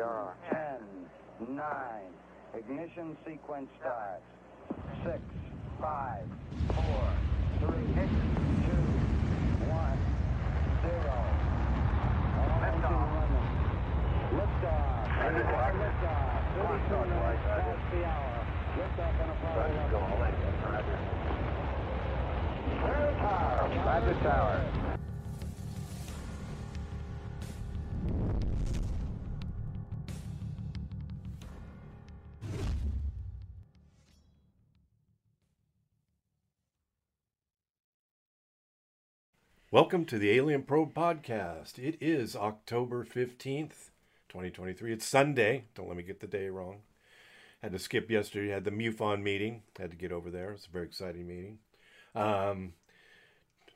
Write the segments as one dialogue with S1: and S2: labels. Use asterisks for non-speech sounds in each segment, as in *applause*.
S1: Zero, 10, 9, ignition sequence starts. 6, 5, 4, 3, 2, 1, 0. All engine running. Liftoff. Liftoff. 32 minutes past the hour. Liftoff on Apollo 11. Roger, tower.
S2: Welcome to the Alien Probe Podcast. It is October 15th, 2023. It's Sunday. Don't let me get the day wrong. Had to skip yesterday. Had the MUFON meeting. Had to get over there. It's a very exciting meeting. Um,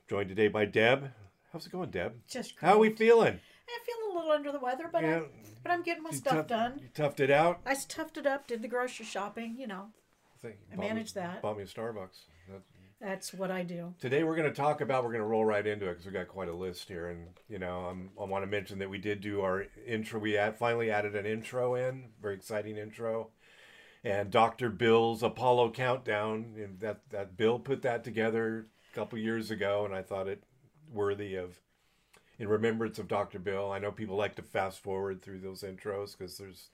S2: joined today by Deb. How's it going, Deb?
S3: Just
S2: How are we feeling?
S3: I feel a little under the weather, but
S2: Yeah.
S3: I'm, but I'm getting my
S2: You
S3: stuff
S2: tough-
S3: done.
S2: You toughed it out?
S3: I toughed it up, did the grocery shopping. You know,
S2: Think-
S3: I
S2: bought me-
S3: managed that.
S2: Bought me a Starbucks. That-
S3: that's what I do.
S2: Today we're going to talk about. We're going to roll right into it because we got quite a list here, and you know, I'm, I want to mention that we did do our intro. We finally added an intro in, very exciting intro, and Dr. Bill's Apollo countdown. And that that Bill put that together a couple years ago, and I thought it worthy of in remembrance of Dr. Bill. I know people like to fast forward through those intros because there's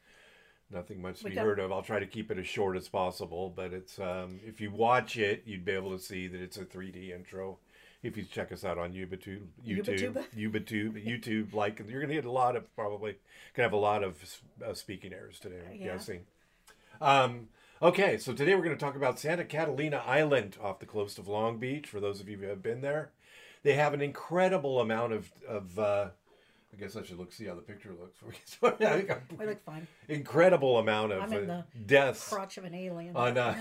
S2: nothing much to
S3: We
S2: be heard of. I'll try to keep it as short as possible, but it's um, if you watch it, you'd be able to see that it's a 3D intro. If you check us out on YouTube, YouTube? *laughs* YouTube, YouTube, like you're gonna get a lot of probably gonna have a lot of uh, speaking errors today. I'm
S3: Yeah.
S2: guessing. Um, okay, so today we're going to talk about Santa Catalina Island off the coast of Long Beach. For those of you who have been there, they have an incredible amount of of. Uh, I guess I should look see how the picture looks. I think I'm-
S3: We look fine.
S2: incredible amount of
S3: I'm in
S2: uh,
S3: the
S2: deaths
S3: Crotch of an alien.
S2: on uh,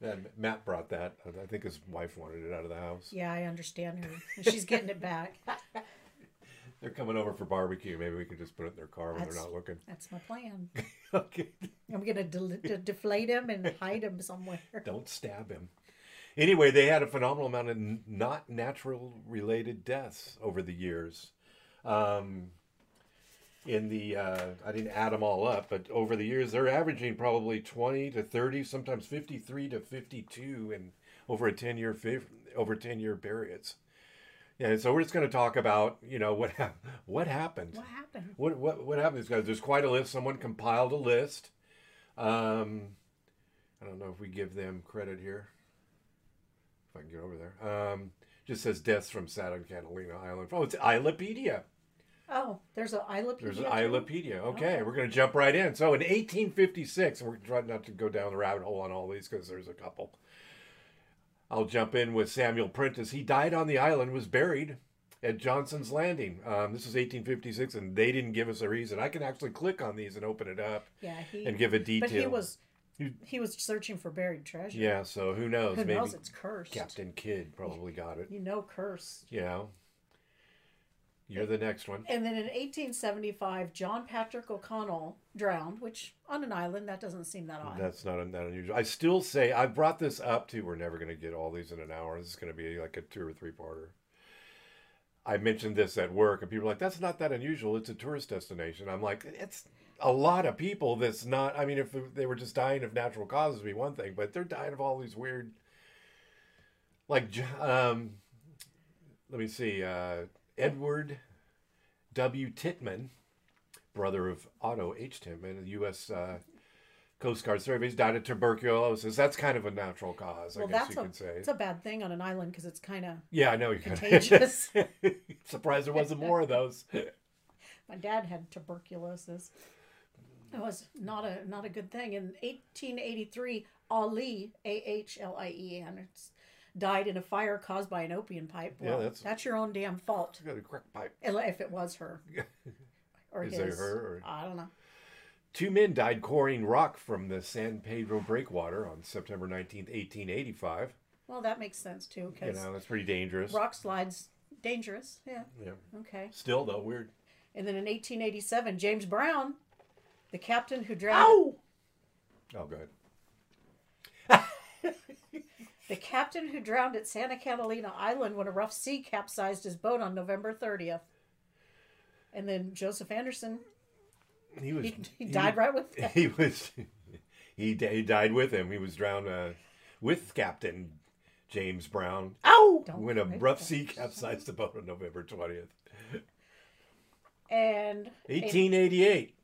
S2: and Matt brought that. I think his wife wanted it out of the house.
S3: Yeah, I understand her. She's getting it back. *laughs*
S2: They're coming over for barbecue. Maybe we can just put it in their car when
S3: That's-
S2: they're not looking.
S3: That's my plan. *laughs*
S2: okay.
S3: I'm gonna del- de- deflate him and hide him somewhere.
S2: Don't stab him. Anyway, they had a phenomenal amount of n- not natural related deaths over the years. Um, in the, uh, I didn't add them all up, but over the years, they're averaging probably 20 to 30, sometimes 53 to 52 in over a 10 year, over 10 year periods. Yeah, so we're just going to talk about, you know, what, hap- what happened.
S3: What happened?
S2: What what what happened? Guys, there's quite a list. Someone compiled a list. Um, I don't know if we give them credit here. If I can get over there. Um, just says deaths from Santa Catalina Island. Oh, it's Islapedia.
S3: Oh, there's a Islapedia.
S2: There's an
S3: too?
S2: Islapedia. Okay,
S3: Okay.
S2: we're going to jump right in. So in 1856, and we're trying not to go down the rabbit hole on all these because there's a couple. I'll jump in with Samuel Prentice. He died on the island, was buried at Johnson's Landing. Um, this is 1856, and they didn't give us a reason. I can actually click on these and open it up
S3: Yeah, he.
S2: and give a detail.
S3: but he was.
S2: He-
S3: He was searching for buried treasure.
S2: Yeah, so who knows?
S3: Who
S2: Maybe
S3: knows? It's cursed.
S2: Captain Kidd probably got it.
S3: You know, cursed.
S2: You know. You're the next one.
S3: And then in 1875, John Patrick O'Connell drowned, which on an island that doesn't seem that odd.
S2: That's not that unusual. I still say I brought this up too. We're never going to get all these in an hour. This is going to be like a two or three parter. I mentioned this at work, and people are like, "That's not that unusual. It's a tourist destination." I'm like, "It's a lot of people. That's not. I mean, if they were just dying of natural causes, it'd be one thing, but they're dying of all these weird, like, um, let me see, uh, Edward W. Tittmann, brother of Otto H. Tittmann, the U.S. Uh, Coast Guard surveys died of tuberculosis. That's kind of a natural cause,
S3: well,
S2: I guess
S3: that's
S2: you
S3: a
S2: could say.
S3: it's a bad thing on an island because it's kind of.
S2: Yeah, I know you could. *laughs*
S3: Contagious.
S2: Surprised there wasn't more of those. *laughs*
S3: My dad had tuberculosis. It was not a not a good thing. In 1883, Ali A H L I E N died in a fire caused by an opium pipe.
S2: Yeah, that's-
S3: that's your own damn fault.
S2: Got a crack pipe.
S3: If it was her *laughs* or
S2: Is
S3: his,
S2: it her or-
S3: I don't know.
S2: Two men died quarrying rock from the San Pedro breakwater on September 19th, 1885.
S3: Well, that makes sense too
S2: You know, that's pretty dangerous.
S3: rock slides dangerous. Yeah.
S2: Yeah.
S3: Okay.
S2: Still, though, weird.
S3: And then in 1887, James Brown, the captain who drowned,
S2: Ow! Oh, good. *laughs*
S3: the captain who drowned at Santa Catalina Island when a rough sea capsized his boat on November 30th. And then Joseph Anderson
S2: he was
S3: He, he died right with it. *laughs*
S2: He was he, he died with him. He was drowned uh, with Captain James Brown
S3: Ow! Don't
S2: when a rough
S3: that.
S2: sea capsized the boat on November twentieth,
S3: And a,
S2: eighteen eighty eight.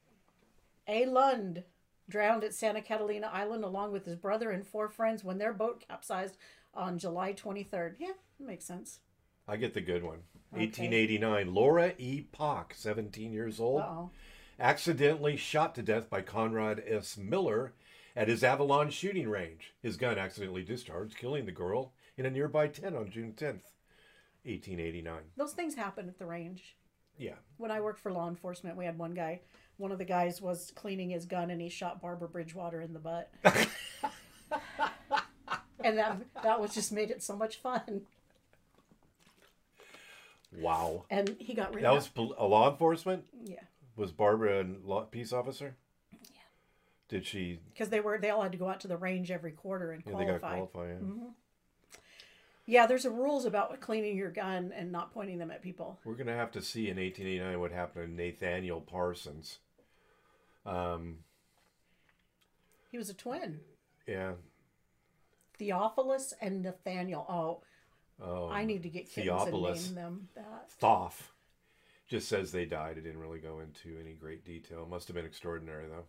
S3: A Lund drowned at Santa Catalina Island along with his brother and four friends when their boat capsized on July 23rd. Yeah, that makes sense.
S2: I get the good one.
S3: Okay.
S2: 1889. Laura E. Pock, 17 years old,
S3: Uh-oh.
S2: accidentally shot to death by Conrad S. Miller at his Avalon shooting range. His gun accidentally discharged, killing the girl in a nearby tent on June 10th, 1889.
S3: Those things happen at the range.
S2: Yeah.
S3: When I worked for law enforcement, we had one guy. One of the guys was cleaning his gun and he shot Barbara Bridgewater in the butt. *laughs* and that that was just made it so much fun.
S2: Wow.
S3: And he got rid
S2: That
S3: of
S2: was a law enforcement?
S3: yeah,
S2: Was Barbara a law- peace officer? Yeah. Did she?
S3: because they were they all had to go out to the range every quarter and
S2: Yeah, they got
S3: qualify.
S2: qualified. yeah. Mm-hmm.
S3: Yeah, there's a rules about cleaning your gun and not pointing them at people.
S2: We're gonna have to see in 1889 what happened to Nathaniel Parsons. Um,
S3: He was a twin,
S2: yeah.
S3: Theophilus and Nathaniel. Oh,
S2: Oh,
S3: I need to get kittens
S2: Theophilus.
S3: and name them that.
S2: Thoth. Just says they died. It didn't really go into any great detail. Must have been extraordinary though,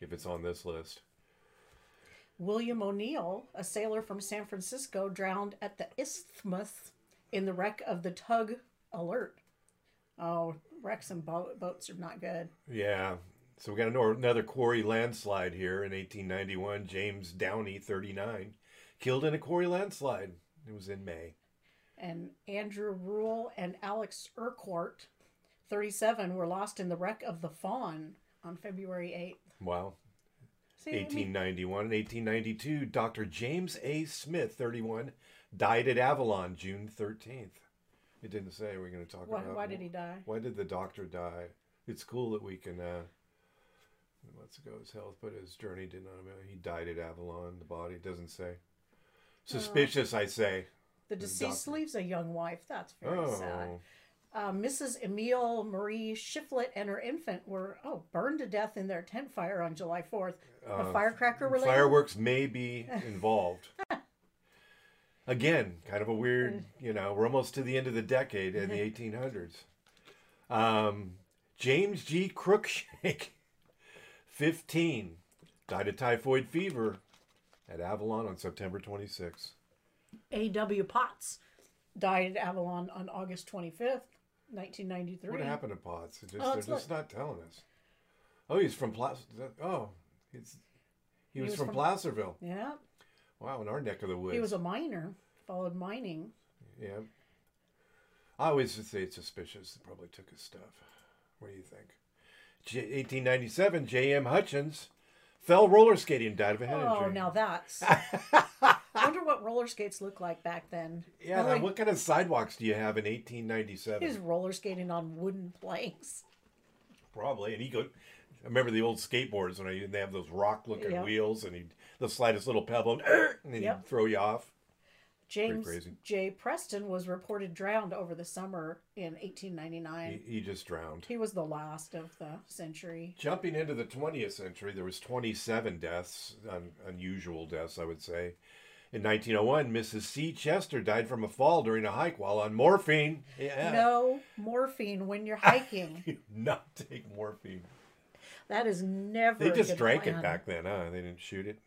S2: if it's on this list.
S3: William O'Neill, a sailor from San Francisco, drowned at the Isthmus in the wreck of the tug Alert. Oh, wrecks and bo- boats are not good.
S2: Yeah. So we got another quarry landslide here in 1891. James Downey, 39, killed in a quarry landslide. It was in May.
S3: And Andrew Rule and Alex Urquhart, 37, were lost in the wreck of the Fawn on February 8th.
S2: Wow.
S3: See, I mean,
S2: 1891 and 1892, Dr. James A. Smith, 31, died at Avalon June 13th. It didn't say. We're going to talk
S3: why,
S2: about
S3: why did he die?
S2: Why did the doctor die? It's cool that we can. Uh, months ago, his health, but his journey did not. He died at Avalon. The body doesn't say. Suspicious, I say.
S3: The deceased
S2: doctor.
S3: leaves a young wife. That's very
S2: Oh,
S3: sad. Uh, Mrs. Emile Marie Shiflett and her infant were oh burned to death in their tent fire on July 4th. a
S2: Uh,
S3: firecracker related.
S2: fireworks may be involved. *laughs* Again, kind of a weird. You know, we're almost to the end of the decade in the 1800s. Um, James G. Crookshank, 15, died of typhoid fever at Avalon on September 26.
S3: A.W. Potts died at Avalon on August 25th, 1993.
S2: What happened to Potts? Just,
S3: Oh,
S2: they're just not telling us. Oh, he's from Placer. Oh, he's he, was,
S3: was
S2: from,
S3: from-
S2: Placerville.
S3: Yeah,
S2: Wow, in our neck of the woods.
S3: he was a miner, followed mining.
S2: yeah. I always say it's suspicious. They probably took his stuff. What do you think? J- 1897, J.M. Hutchins fell roller skating and died of a head
S3: Oh,
S2: injury.
S3: now that's. I *laughs* wonder what roller skates look like back then.
S2: Yeah, now
S3: Probably-
S2: what kind of sidewalks do you have in
S3: He
S2: 1897?
S3: was roller skating on wooden planks.
S2: Probably. And he go. I remember the old skateboards when I, they have those rock-looking
S3: Yeah.
S2: wheels, and he the slightest little pebble, *clears throat* and, and then
S3: Yep.
S2: he'd throw you off.
S3: James. J. Preston was reported drowned over the summer in 1899.
S2: He, he just drowned.
S3: He was the last of the century.
S2: Jumping into the 20th century, there was 27 deaths, un, unusual deaths, I would say. In 1901, Mrs. C. Chester died from a fall during a hike while on morphine. Yeah.
S3: No morphine when you're hiking. *laughs*
S2: Not take morphine.
S3: that is never.
S2: They just drank
S3: plan.
S2: it back then, huh? They didn't shoot it.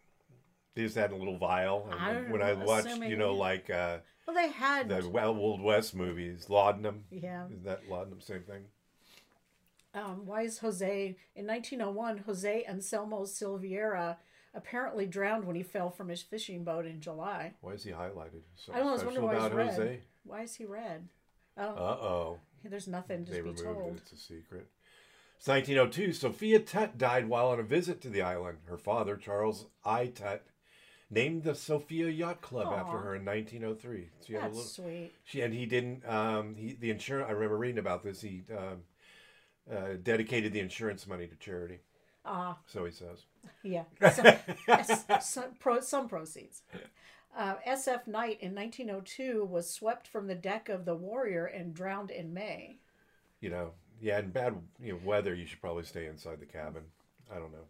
S2: They just had a little vial. And
S3: I
S2: when I watched, you know, like uh,
S3: Well, they had.
S2: the Old West movies, Laudanum.
S3: Yeah.
S2: Is that Laudanum? Same thing.
S3: Um, why is Jose in 1901? Jose Anselmo Silveira apparently drowned when he fell from his fishing boat in July.
S2: Why is he highlighted? So
S3: I don't know. I was wondering why he's red.
S2: Jose?
S3: Why is he red? Oh,
S2: Uh oh.
S3: there's nothing to
S2: They
S3: be
S2: removed
S3: told.
S2: it. It's a secret. It's 1902. Sophia Tutt died while on a visit to the island. Her father, Charles I. Tutt, named the Sophia Yacht Club after her in 1903. She
S3: That's
S2: little.
S3: sweet.
S2: She and he didn't. Um, he the insurance. I remember reading about this. He um, uh, dedicated the insurance money to charity.
S3: Ah,
S2: So he says.
S3: yeah. *laughs* Some, some, pro, some proceeds. Uh, SF Knight in 1902 was swept from the deck of the Warrior and drowned in May.
S2: You know, Yeah, in bad you know, weather, you should probably stay inside the cabin. I don't know.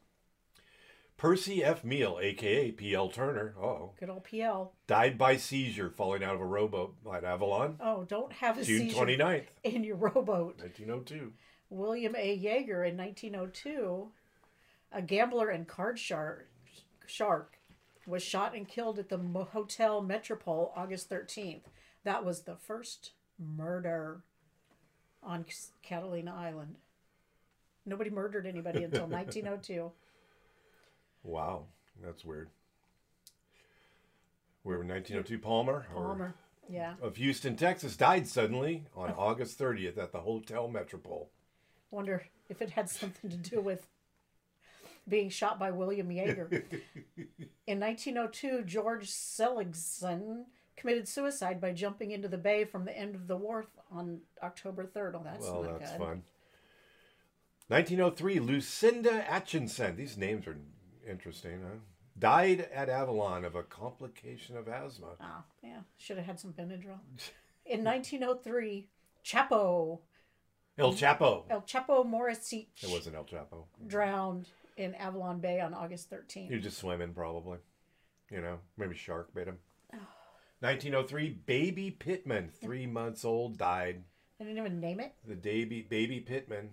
S2: Percy F. Meal, aka P.L. Turner, oh,
S3: Good old PL.
S2: died by seizure falling out of a rowboat at Avalon,
S3: Oh, don't have a
S2: June
S3: seizure
S2: 29th,
S3: in your rowboat.
S2: 1902.
S3: William A. Yeager in 1902, a gambler and card shark, shark was shot and killed at the Hotel Metropole August 13th. That was the first murder on Catalina Island. Nobody murdered anybody until *laughs* 1902.
S2: Wow, that's weird. We're in 1902. Palmer,
S3: Palmer. Yeah.
S2: of Houston, Texas, died suddenly on oh. August 30th at the Hotel Metropole.
S3: Wonder if it had something to do with being shot by William Yeager. *laughs* In 1902, George Seligson committed suicide by jumping into the bay from the end of the wharf on October 3rd. Oh, that's
S2: well,
S3: not
S2: that's
S3: good.
S2: fun. 1903, Lucinda Atchison. These names are interesting, huh? Died at Avalon of a complication of asthma.
S3: Oh, yeah. Should have had some Benadryl. In 1903, Chapo,
S2: El Chapo.
S3: El Chapo Morrisich,
S2: It wasn't El Chapo.
S3: drowned in Avalon Bay on August 13th.
S2: He was just swimming, probably. You know, maybe shark bit him. 1903, Baby Pittman, three months old, died.
S3: They didn't even name it.
S2: The baby, baby Pittman.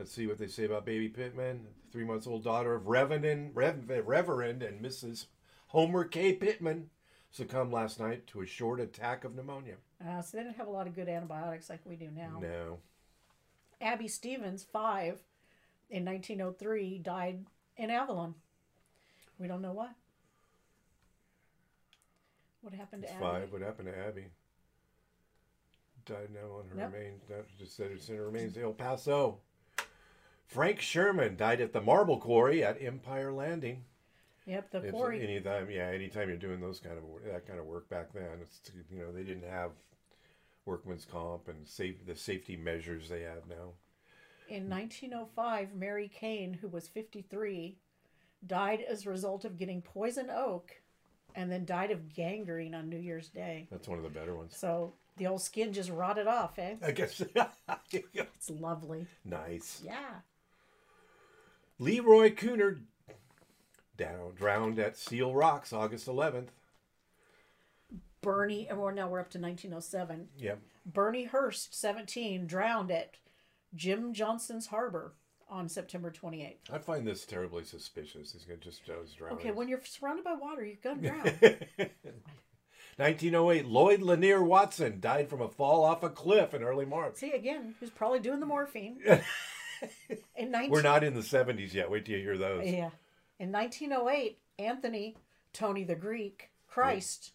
S2: Let's see what they say about Baby Pittman. Three months old daughter of Reverend, Rev, Reverend and Mrs. Homer K. Pittman succumbed last night to a short attack of pneumonia.
S3: Uh, so they didn't have a lot of good antibiotics like we do now.
S2: No.
S3: Abby Stevens, five, in 1903, died in Avalon. We don't know why. What happened to Abby?
S2: five. What happened to Abby? Died now on her
S3: Yep.
S2: remains. That just said it's in her remains. El Paso. Frank Sherman died at the marble quarry at Empire Landing.
S3: Yep, the quarry.
S2: anytime, yeah, anytime you're doing those kind of that kind of work back then, it's you know they didn't have workman's comp and safe the safety measures they have now.
S3: In 1905, Mary Kane, who was 53, died as a result of getting poison oak and then died of gangrene on New Year's Day.
S2: That's one of the better ones.
S3: So the old skin just rotted off, eh?
S2: I guess. *laughs*
S3: It's lovely.
S2: nice.
S3: Yeah.
S2: Leroy Cooner down drowned at Seal Rocks August 11th.
S3: Bernie, we're now we're up to 1907.
S2: Yep.
S3: Bernie Hurst, 17, drowned at Jim Johnson's Harbor on September 28th.
S2: I find this terribly suspicious. He's gonna just just drown.
S3: Okay, when you're surrounded by water, you're going to drown. *laughs*
S2: 1908, Lloyd Lanier Watson died from a fall off a cliff in early March.
S3: See, again, who's probably doing the morphine. *laughs* In 19-
S2: We're not in the 70s yet. Wait till you hear those.
S3: Yeah. In 1908, Anthony, Tony the Greek, Christ,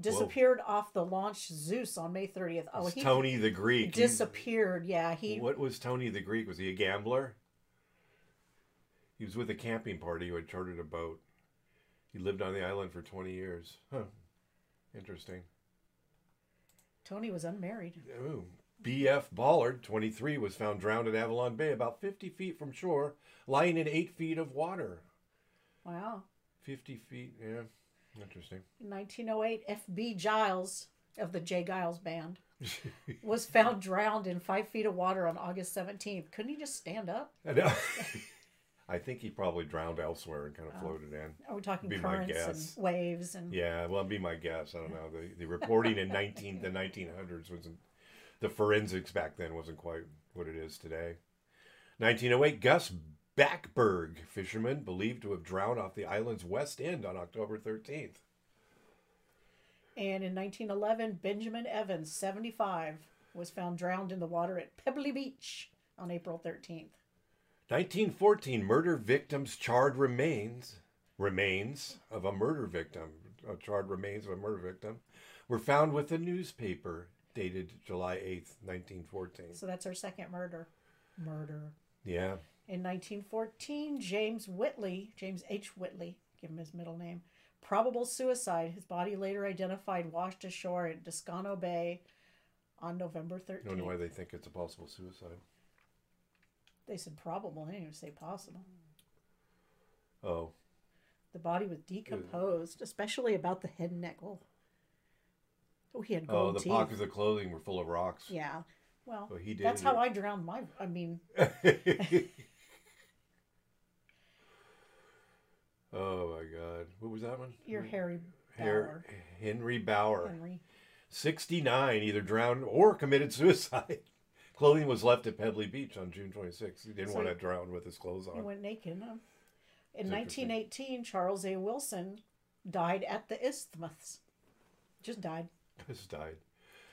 S3: disappeared off the launch Zeus on May 30th. Oh, he
S2: Tony the Greek. He-
S3: disappeared. Yeah, he.
S2: What was Tony the Greek? Was he a gambler? He was with a camping party who had chartered a boat. He lived on the island for 20 years. Huh. Interesting.
S3: Tony was unmarried.
S2: Ooh. B.F. Ballard, 23, was found drowned in Avalon Bay about 50 feet from shore, lying in 8 feet of water.
S3: Wow.
S2: 50 feet, yeah. Interesting.
S3: In 1908, F.B. Giles of the J. Giles Band *laughs* was found drowned in five feet of water on August 17th. Couldn't he just stand up?
S2: I know. *laughs* I think he probably drowned elsewhere and kind of oh. floated in.
S3: Are we talking
S2: Be
S3: currents and waves and
S2: Yeah, well, it'd be my guess. I don't know. The, the reporting in 19 the 1900s wasn't the forensics back then wasn't quite what it is today. 1908, Gus Backberg, fisherman believed to have drowned off the island's west end on October 13th.
S3: And in 1911, Benjamin Evans, 75, was found drowned in the water at Pebbly Beach on April 13th.
S2: 1914, murder victims charred remains remains of a murder victim, uh, charred remains of a murder victim, were found with a newspaper dated July 8th, 1914.
S3: So that's our second murder. Murder.
S2: Yeah.
S3: In 1914, James Whitley, James H. Whitley, give him his middle name, probable suicide. His body later identified washed ashore at Descanso Bay on November 13th.
S2: I don't know why they think it's a possible suicide.
S3: They said probable, they didn't even say possible.
S2: Oh,
S3: The body was decomposed, especially about the head and neck. Oh, oh he had
S2: oh, the
S3: teeth.
S2: pockets of clothing were full of rocks.
S3: Yeah. Well,
S2: Well, he did.
S3: that's how I drowned my. I mean, *laughs* *laughs*
S2: oh my God! What was that one?
S3: your Harry
S2: Har-
S3: Bauer,
S2: Henry Bauer,
S3: Henry.
S2: sixty-nine, either drowned or committed suicide. *laughs* Clothing was left at Pebbly Beach on June 26th. He didn't
S3: So-
S2: want to drown with his clothes
S3: He
S2: on.
S3: went naked. Huh? In
S2: interesting.
S3: 1918, Charles A. Wilson died at the Isthmus. Just died.
S2: Just died.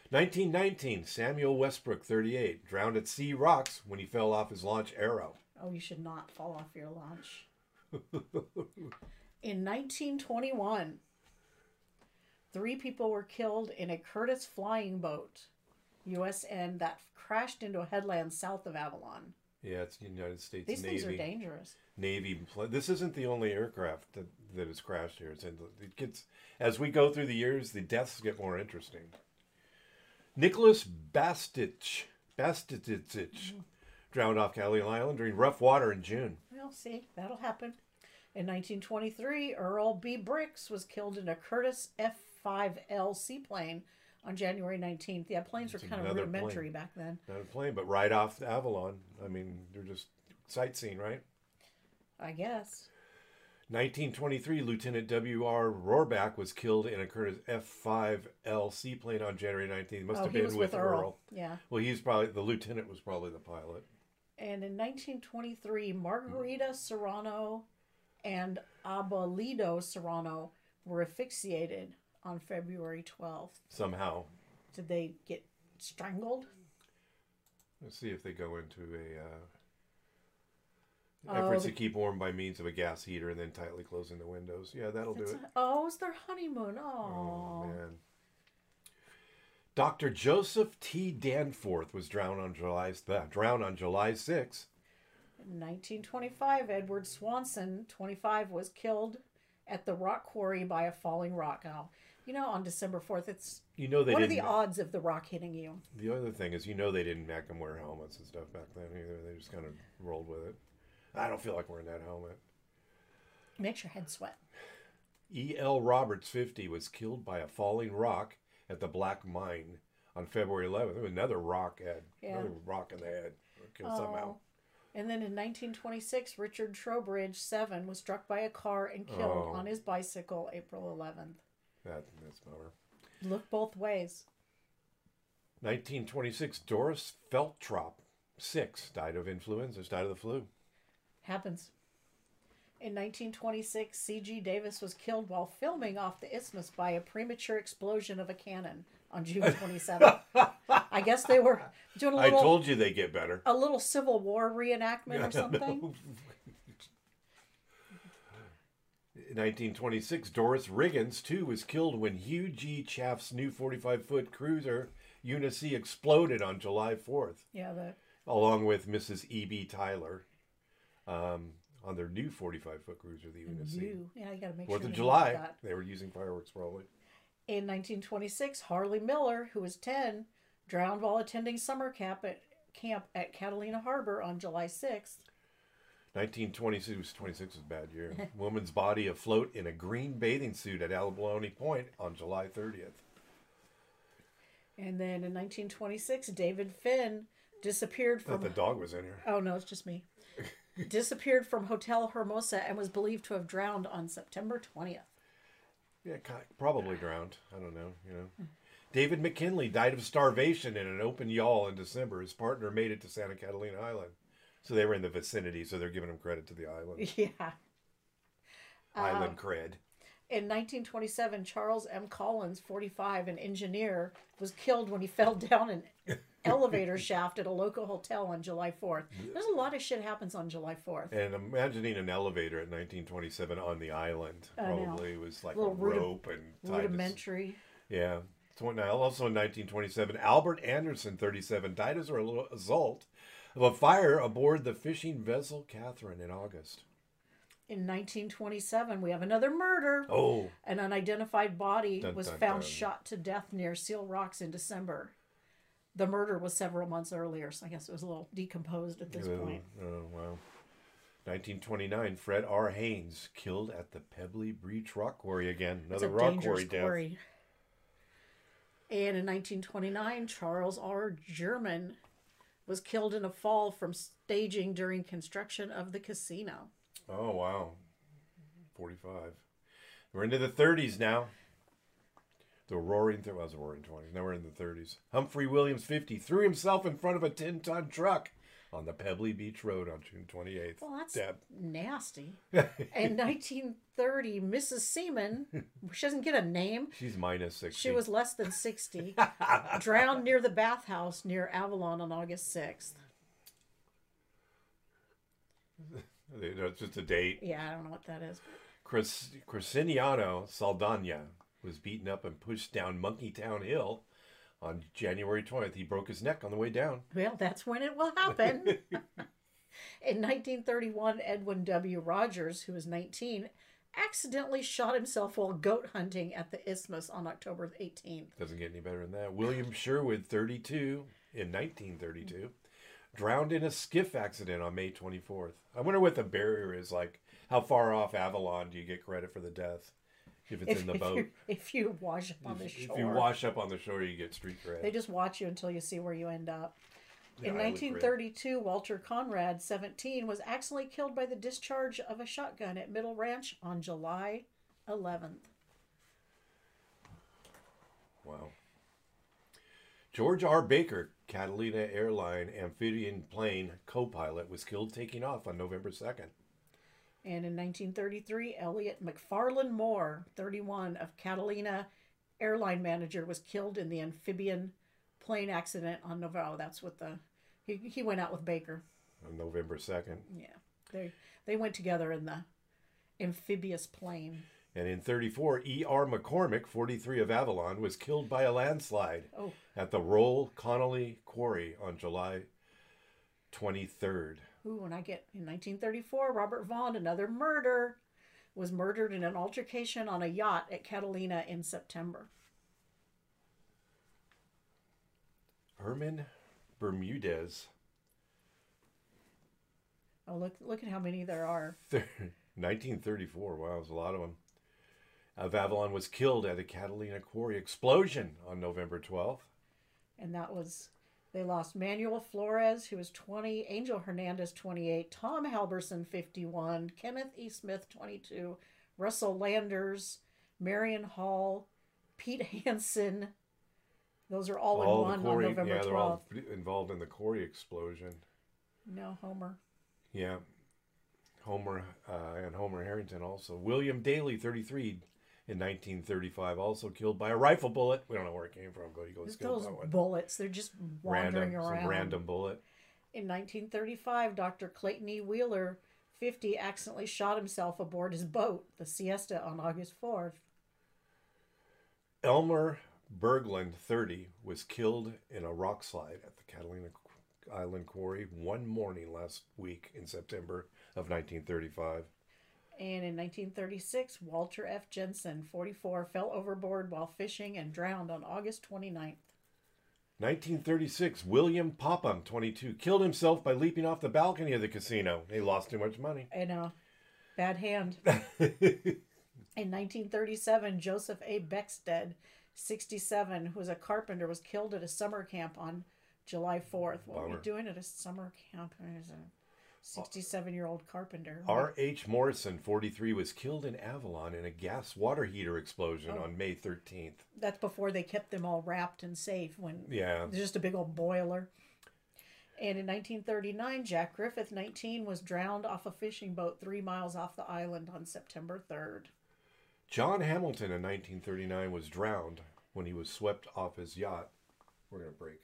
S2: 1919, Samuel Westbrook, 38, drowned at Sea Rocks when he fell off his launch Arrow.
S3: Oh, you should not fall off your launch. *laughs* In 1921, three people were killed in a Curtiss flying boat, USN, that crashed into a headland south of Avalon.
S2: Yeah, it's the United States
S3: These
S2: Navy.
S3: things are dangerous.
S2: Navy. This isn't the only aircraft that, that has crashed here. It's it gets as we go through the years, the deaths get more interesting. Nicholas Bastich, Bastich, mm-hmm. drowned off Catalina Island during rough water in June.
S3: Well, see, that'll happen. In 1923, Earl B. Bricks was killed in a Curtiss F-5L seaplane on January 19th. Yeah, planes were kind of rudimentary back then.
S2: Not a plane, but right off Avalon. I mean, they're just sightseeing, right?
S3: I guess.
S2: 1923, Lieutenant W.R. Rohrback was killed in a Curtiss F-5L seaplane on January 19th. Must
S3: oh,
S2: have been with
S3: with
S2: Earl.
S3: Earl. Yeah.
S2: Well, he's probably the lieutenant was probably the pilot.
S3: And in 1923, Margarita Serrano and Abolido Serrano were asphyxiated on February 12th.
S2: Somehow,
S3: Did they get strangled?
S2: let's see if they go into a uh,
S3: Oh,
S2: efforts
S3: the-
S2: to keep warm by means of a gas heater and then tightly closing the windows. Yeah, that'll do it.
S3: a- oh, it's their honeymoon.
S2: Oh
S3: Oh.
S2: man. Dr. Joseph T. Danforth was drowned on July uh, drowned on July 6.
S3: In 1925, Edward Swanson, 25, was killed at the rock quarry by a falling rock. Now, you know, on December 4th, it's
S2: You know they
S3: what are the odds of the rock hitting you?
S2: The other thing is, you know, they didn't make them wear helmets and stuff back then either. They just kind of rolled with it. I don't feel like wearing that helmet.
S3: Makes your head sweat.
S2: E.L. Roberts, 50, was killed by a falling rock at the Black Mine on February 11th. There was another rock head,
S3: Yeah.
S2: another rock in the head. Killed somehow.
S3: Oh. And then in 1926, Richard Trowbridge, 7, was struck by a car and killed
S2: Oh.
S3: on his bicycle April 11th.
S2: That, that's bummer.
S3: Look both ways.
S2: 1926, Doris Feltrop, 6, died of influenza, died of the flu.
S3: Happens. In 1926, C.G. Davis was killed while filming off the isthmus by a premature explosion of a cannon on June *laughs* 27th. I guess they were doing a little I
S2: told you they get better.
S3: a little Civil War reenactment or something. *laughs*
S2: In 1926, Doris Riggins, too, was killed when Hugh G. Chaff's new 45 foot cruiser Unice exploded on July 4th,
S3: Yeah, the
S2: along with Mrs. E.B. Tyler um, on their new 45 foot cruiser, the Unice.
S3: new. Yeah, you got to make
S2: Fourth
S3: sure.
S2: of July,
S3: that.
S2: they were using fireworks probably.
S3: In 1926, Harley Miller, who was 10, drowned while attending summer camp at camp at Catalina Harbor on July 6th.
S2: 1926 26 was a bad year. *laughs* Woman's body afloat in a green bathing suit at Abalone Point on July 30th.
S3: And then in 1926, David Finn disappeared
S2: I thought the dog was in here.
S3: Oh no, it's just me. *laughs* disappeared from Hotel Hermosa and was believed to have drowned on September 20th.
S2: Yeah, probably drowned. I don't know. You know, David McKinley died of starvation in an open yawl in December. His partner made it to Santa Catalina Island, so they were in the vicinity. So they're giving them credit to the island. *laughs*
S3: Yeah.
S2: island um, cred.
S3: In 1927, Charles M. Collins, 45, an engineer, was killed when he *laughs* fell down an *laughs* elevator shaft at a local hotel on July 4th. There's a lot of shit happens on July 4th.
S2: And imagining an elevator at 1927 on the island
S3: I know.
S2: probably was like a
S3: rudi-
S2: rope and tied to
S3: Rudimentary.
S2: Yeah. So also in 1927, Albert Anderson, 37, died as a result of a fire aboard the fishing vessel Catherine in August.
S3: In 1927, we have another murder.
S2: Oh,
S3: An unidentified body
S2: Dun,
S3: was
S2: dun,
S3: found
S2: dun.
S3: shot to death near Seal Rocks in December. The murder was several months earlier, so I guess it was a little decomposed at this
S2: oh,
S3: point.
S2: oh, wow. 1929, Fred R. Haynes killed at the Pebbly Beach Rock Quarry again. Another rock quarry death.
S3: quarry. And in 1929, Charles R. German was killed in a fall from staging during construction of the casino.
S2: Oh wow, forty-five. We're into the thirties now. The roaring, th- well, was the roaring twenties. Now we're in the thirties. Humphrey Williams, fifty, threw himself in front of a ten-ton truck on the Pebbly Beach Road on June twenty-eighth.
S3: Well, that's
S2: Deb.
S3: nasty. *laughs* In 1930, Mrs. Seaman, she doesn't get a name.
S2: She's minus sixty.
S3: She was less than 60, *laughs* drowned near the bathhouse near Avalon on August 6th.
S2: It's just a date.
S3: Yeah, I don't know what that is.
S2: Cres- Cresciniano Saldana was beaten up and pushed down Monkeytown Hill on January 20th. He broke his neck on the way down.
S3: Well, that's when it will happen. *laughs* In 1931, Edwin W. Rogers, who was 19, accidentally shot himself while goat hunting at the Isthmus on October 18th.
S2: Doesn't get any better than that. William Sherwood, 32, in 1932, drowned in a skiff accident on May 24th. I wonder what the barrier is like. How far off Avalon do you get credit for the death? If it's
S3: If,
S2: in the *laughs*
S3: if
S2: boat.
S3: you, if you wash up on the shore,
S2: if you wash up on the shore, you get street cred.
S3: they just watch you until you see where you end up.
S2: Yeah,
S3: In 1932, Walter Conrad, 17, was accidentally killed by the discharge of a shotgun at Middle Ranch on July 11th.
S2: Wow. George R. Baker, Catalina Airline amphibian plane co pilot, was killed taking off on November 2nd.
S3: And in 1933, Elliot McFarland Moore, 31, of Catalina airline manager, was killed in the amphibian plane accident on November. Oh, that's what the he, he went out with Baker.
S2: On November 2nd.
S3: Yeah, they they went together in the amphibious plane.
S2: And in 34, E.R. McCormick, 43 of Avalon, was killed by a landslide
S3: Oh,
S2: at the Roll Connolly Quarry on July 23rd.
S3: Ooh, when I get in 1934, Robert Vaughn, another murder, was murdered in an altercation on a yacht at Catalina in September.
S2: Herman Bermudez,
S3: Oh, look look at how many there are. *laughs*
S2: 1934. Wow, there's a lot of them. Of uh, Avalon was killed at a Catalina Quarry explosion on November 12th.
S3: and that was they lost Manuel Flores, who was 20, Angel Hernandez, 28, Tom Halberson, 51, Kenneth E. Smith, 22, Russell Landers, Marion Hall, Pete Hansen. Those are all,
S2: All
S3: in one
S2: quarry,
S3: on November
S2: yeah, they're
S3: 12th.
S2: all involved in the quarry explosion.
S3: No, Homer.
S2: Yeah. Homer uh, and Homer Harrington also. William Daly, 33, in 1935, also killed by a rifle bullet. We don't know where it came from, but he goes killed
S3: Those
S2: one.
S3: bullets, they're just wandering
S2: Random,
S3: around.
S2: some random bullet.
S3: In 1935, Dr. Clayton E. Wheeler, 50, accidentally shot himself aboard his boat, the Siesta, on August 4th.
S2: Elmer Berglund, 30, was killed in a rock slide at the Catalina Island Quarry one morning last week in September of 1935.
S3: And in 1936, Walter F. Jensen, 44, fell overboard while fishing and drowned on August 29th.
S2: 1936, William Popham, 22, killed himself by leaping off the balcony of the casino. He lost too much money.
S3: In a uh, bad hand. *laughs* In 1937, Joseph A. Beckstead, 67, who was a carpenter, was killed at a summer camp on July 4th. What were
S2: Bummer.
S3: you doing at a summer camp 67 year old carpenter?
S2: R.H. Morrison, 43, was killed in Avalon in a gas water heater explosion oh. on May 13th.
S3: That's before they kept them all wrapped and safe when
S2: Yeah.
S3: Just a big old boiler. And in 1939, Jack Griffith, 19, was drowned off a fishing boat three miles off the island on September 3rd.
S2: John Hamilton in 1939 was drowned when he was swept off his yacht. We're going to break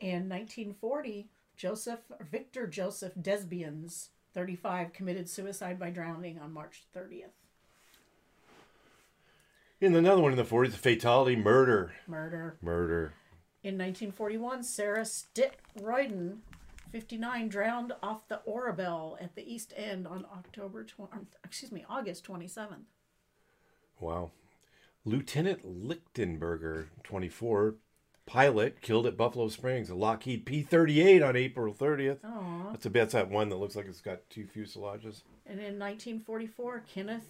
S3: In 1940, Joseph Victor Joseph Desbians, 35, committed suicide by drowning on March 30th.
S2: In another one in the 40s, fatality, murder.
S3: Murder.
S2: Murder.
S3: In 1941, Sarah Stitt Royden, 59, drowned off the Orabelle at the East End on October 20, excuse me, August 27th.
S2: Wow. Lieutenant Lichtenberger, 24, pilot killed at Buffalo Springs, a Lockheed P 38 on April 30th.
S3: Oh.
S2: That's, a, that's that one that looks like it's got two fuselages.
S3: And in 1944, Kenneth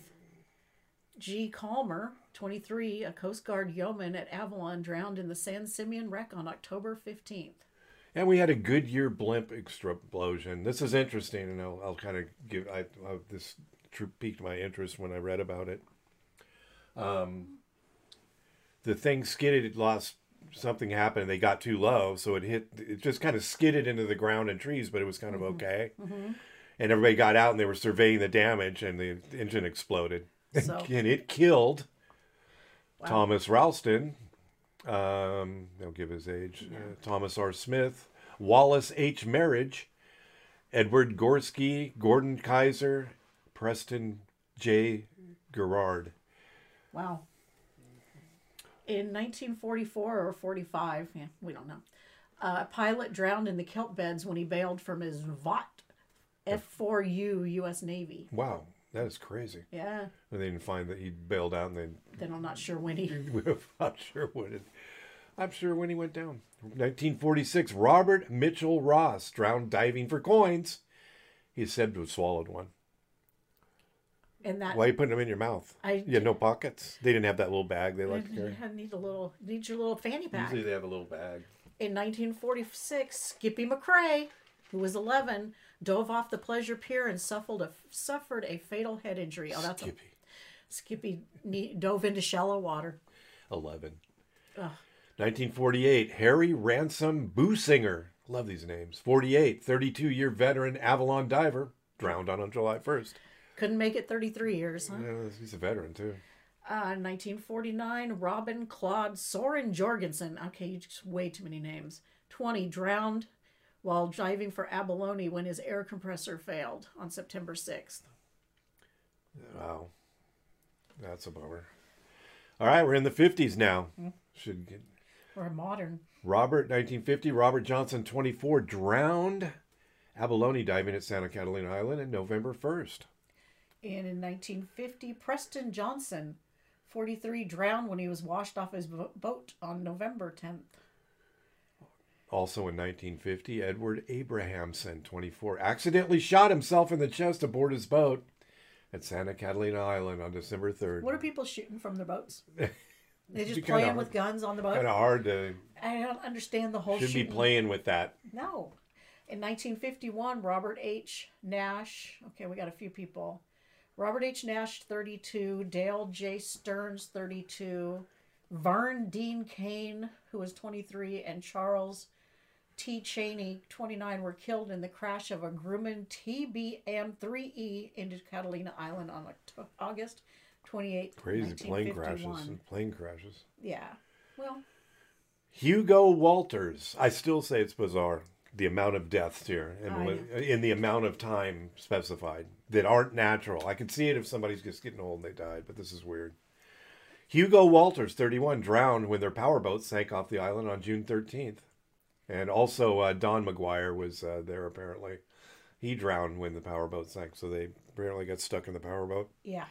S3: G. Calmer, 23, a Coast Guard yeoman at Avalon, drowned in the San Simeon wreck on October 15th.
S2: And we had a Goodyear blimp explosion. This is interesting, and I'll, I'll kind of give I, I this tr- piqued my interest when I read about it. Um, the thing skidded, it lost something happened. They got too low, so it hit. It just kind of skidded into the ground and trees, but it was kind of okay. And everybody got out and they were surveying the damage, and the engine exploded, *laughs*
S3: So-
S2: and it killed
S3: Wow.
S2: Thomas Ralston. Um, they'll give his age. Uh, Thomas R. Smith, Wallace H. Marriage, Edward Gorsky, Gordon Kaiser, Preston J. Gerard.
S3: Wow. In 1944 or 45, yeah, we don't know, uh, a pilot drowned in the kelp beds when he bailed from his Vought F4U U.S. Navy.
S2: Wow, that is crazy.
S3: Yeah,
S2: And they didn't find that he bailed out, and they
S3: then I'm not sure when he. *laughs*
S2: I'm not sure when it. I'm sure when he went down. 1946, Robert Mitchell Ross drowned diving for coins. He said to have swallowed one.
S3: And that
S2: Why are you putting them in your mouth?
S3: I-
S2: you had no pockets. They didn't have that little bag they like to
S3: you
S2: carry.
S3: need a little, need your little fanny pack.
S2: Usually they have a little bag.
S3: In 1946, Skippy McCrae, who was 11, dove off the Pleasure Pier and suffered a suffered a fatal head injury. Oh, that's a,
S2: Skippy.
S3: Skippy ne- dove into shallow water.
S2: 11.
S3: Ugh.
S2: 1948, Harry Ransom Boosinger. Love these names. 48, 32 year veteran Avalon diver, drowned on, on July 1st.
S3: Couldn't make it 33 years, huh?
S2: Yeah, he's a veteran too.
S3: Uh, 1949, Robin Claude Soren Jorgensen. Okay, you just way too many names. 20, drowned while diving for abalone when his air compressor failed on September 6th.
S2: Wow. That's a bummer. All right, we're in the 50s now. Should get
S3: a modern.
S2: Robert, 1950, Robert Johnson, 24, drowned abalone diving at Santa Catalina Island on November 1st.
S3: And in 1950, Preston Johnson, 43, drowned when he was washed off his boat on November 10th.
S2: Also in 1950, Edward Abrahamson, 24, accidentally shot himself in the chest aboard his boat at Santa Catalina Island on December 3rd.
S3: What are people shooting from their boats? *laughs* They just playing
S2: hard-
S3: with guns on the boat?
S2: Kind of hard to.
S3: I don't understand the whole
S2: Should be playing with that.
S3: No. In 1951, Robert H. Nash. Okay, we got a few people. Robert H. Nash, 32. Dale J. Stearns, 32. Vern Dean Kane, who was 23, and Charles T. Cheney, 29, were killed in the crash of a Grumman TBM 3E into Catalina Island on August 28,
S2: Crazy plane crashes and plane crashes.
S3: Yeah. Well,
S2: Hugo Walters. I still say it's bizarre the amount of deaths here and
S3: know.
S2: in the amount of time specified that aren't natural. I could see it if somebody's just getting old and they died, but this is weird. Hugo Walters, 31, drowned when their powerboat sank off the island on June 13th. And also, uh, Don McGuire was uh, there apparently. He drowned when the powerboat sank, so they apparently got stuck in the powerboat.
S3: Yeah.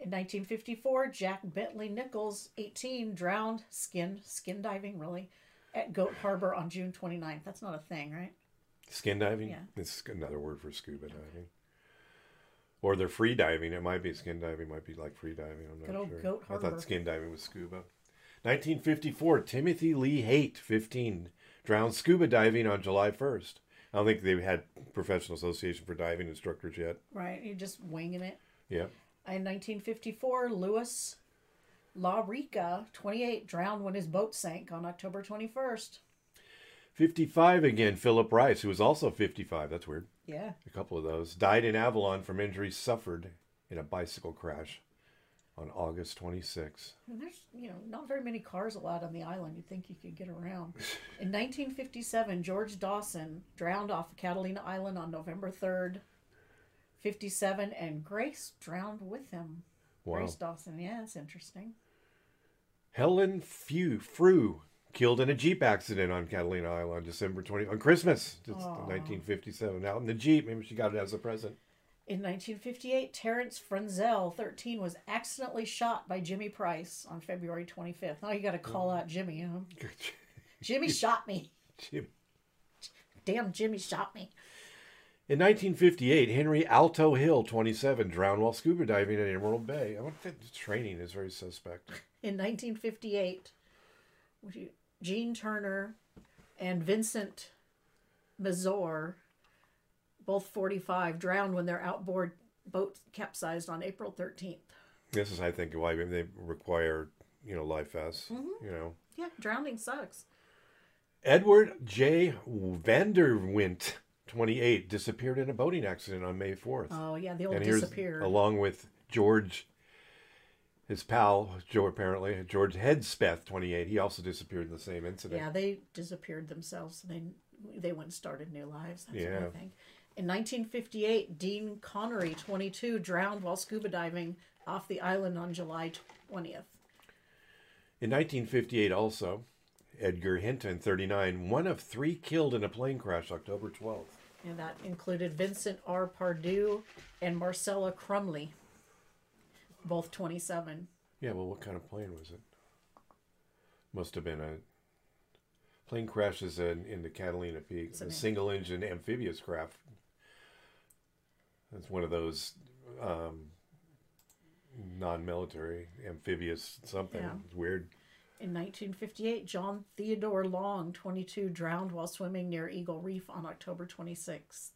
S3: In 1954, Jack Bentley Nichols, 18, drowned skin skin diving really at Goat Harbor on June 29th. That's not a thing, right?
S2: Skin diving?
S3: Yeah.
S2: It's another word for scuba diving. Or they're free diving. It might be skin diving, might be like free diving. I'm not
S3: Good old
S2: sure.
S3: Goat
S2: I
S3: Harbor.
S2: thought skin diving was scuba. 1954, Timothy Lee Haight, 15, drowned scuba diving on July 1st. I don't think they've had professional association for diving instructors yet.
S3: Right, you're just winging it.
S2: Yeah.
S3: In 1954, Louis La Rica, 28, drowned when his boat sank on October 21st.
S2: 55 again, Philip Rice, who was also 55. That's weird.
S3: Yeah.
S2: A couple of those. Died in Avalon from injuries suffered in a bicycle crash on August 26.
S3: And there's, you know, not very many cars allowed on the island. You'd think you could get around. *laughs* In 1957, George Dawson drowned off Catalina Island on November 3rd, 57, and Grace drowned with him.
S2: Wow.
S3: Grace Dawson, yeah, that's interesting.
S2: Helen Few Frew killed in a Jeep accident on Catalina Island December 20 on Christmas, 1957. Out in the Jeep, maybe she got it as a present.
S3: In 1958, Terrence Frenzel, 13, was accidentally shot by Jimmy Price on February 25th. Now you got to call mm. out Jimmy. Huh? *laughs* Jimmy shot me.
S2: Jim.
S3: Damn, Jimmy shot me.
S2: In 1958, Henry Alto Hill, 27, drowned while scuba diving at Emerald Bay. I want that training is very suspect.
S3: In 1958, would Gene Turner and Vincent Mazur, both 45, drowned when their outboard boat capsized on April 13th.
S2: This is, I think, why they require, you know, life vests.
S3: Mm-hmm.
S2: You know,
S3: Yeah, drowning sucks.
S2: Edward J. Vanderwint, 28, disappeared in a boating accident on May 4th.
S3: Oh, yeah, the old
S2: and
S3: disappeared.
S2: along with George, his pal, Joe apparently, George Headspeth, 28. He also disappeared in the same incident.
S3: Yeah, they disappeared themselves. They they went and started new lives. That's what
S2: Yeah.
S3: I think. In 1958, Dean Connery, 22, drowned while scuba diving off the island on July 20th.
S2: In 1958, also, Edgar Hinton, 39, one of three killed in a plane crash October 12th.
S3: And that included Vincent R. Pardue and Marcella Crumley, both 27.
S2: Yeah, well, what kind of plane was it? Must have been a plane crashes in, in the Catalina Peak,
S3: It's
S2: a single engine amphibious craft. It's one of those um, non military amphibious something.
S3: Yeah.
S2: It's weird.
S3: In 1958, John Theodore Long, 22, drowned while swimming near Eagle Reef on October 26th.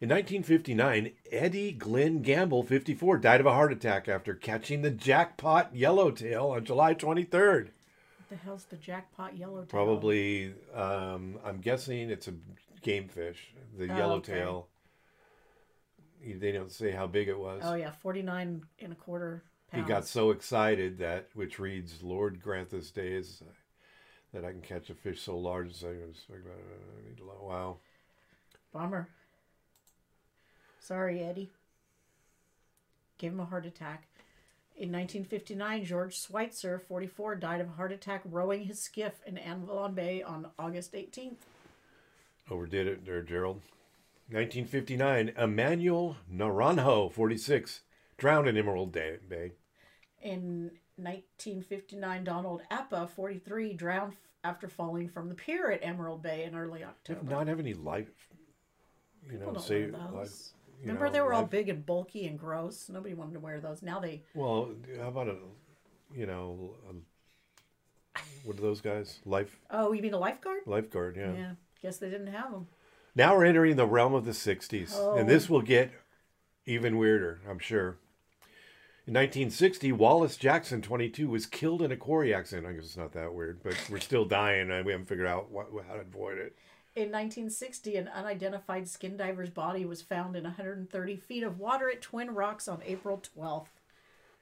S2: In 1959, Eddie Glenn Gamble, 54, died of a heart attack after catching the jackpot yellowtail on July 23rd.
S3: What the hell's the jackpot yellowtail?
S2: Probably, um, I'm guessing it's a game fish, the
S3: Oh,
S2: yellowtail. They don't say how big it was.
S3: Oh, yeah, 49 and a quarter pounds.
S2: he got so excited that, which reads, Lord grant this day is uh, that I can catch a fish so large as I was. Need to lo- Wow.
S3: Bummer. Sorry, Eddie. Gave him a heart attack. In 1959, George Schweitzer, 44, died of a heart attack rowing his skiff in Avalon Bay on August 18th.
S2: Overdid it there, Gerald. 1959, Emmanuel Naranjo, 46, drowned in Emerald Bay.
S3: In 1959, Donald Appa, 43, drowned after falling from the pier at Emerald Bay in early
S2: Did
S3: October.
S2: not have any life, you know,
S3: People
S2: say,
S3: those.
S2: life,
S3: Remember,
S2: know,
S3: they were all
S2: life-
S3: big and bulky and gross. Nobody wanted to wear those. Now they,
S2: Well, how about a, you know, a, what are those guys? Life
S3: oh, you mean a lifeguard?
S2: lifeguard, yeah.
S3: Yeah, guess they didn't have them.
S2: Now we're entering the realm of the 60s,
S3: Oh.
S2: and this oh. will get even weirder, I'm sure. In 1960, Wallace Jackson, 22, was killed in a quarry accident. I guess it's not that weird, but we're still dying, and we haven't figured out what, how to avoid it.
S3: In 1960, an unidentified skin diver's body was found in 130 feet of water at Twin Rocks on April 12th.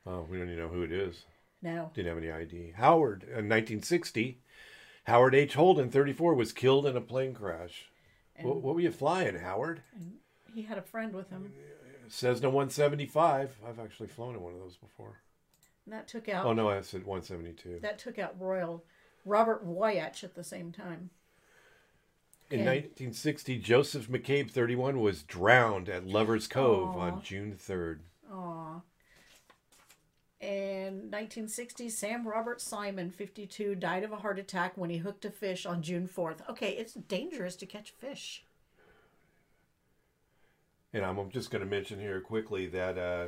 S2: Oh, we don't even know who it is.
S3: Now,
S2: Didn't have any ID. Howard, uh, in 1960, Howard H. Holden, 34, was killed in a plane crash. What, what were you flying, Howard?
S3: he had a friend with him.
S2: Cessna 175. I've actually flown in one of those before.
S3: And that took out
S2: Oh, no, I said 172.
S3: that took out Royal Robert Wyatt at the same time.
S2: In 1960, Joseph McCabe, 31, was drowned at Lover's Cove
S3: Aw.
S2: on June 3rd.
S3: Aw. In 1960, Sam Robert Simon, 52, died of a heart attack when he hooked a fish on June 4th. Okay, it's dangerous to catch fish.
S2: And I'm just going to mention here quickly that uh,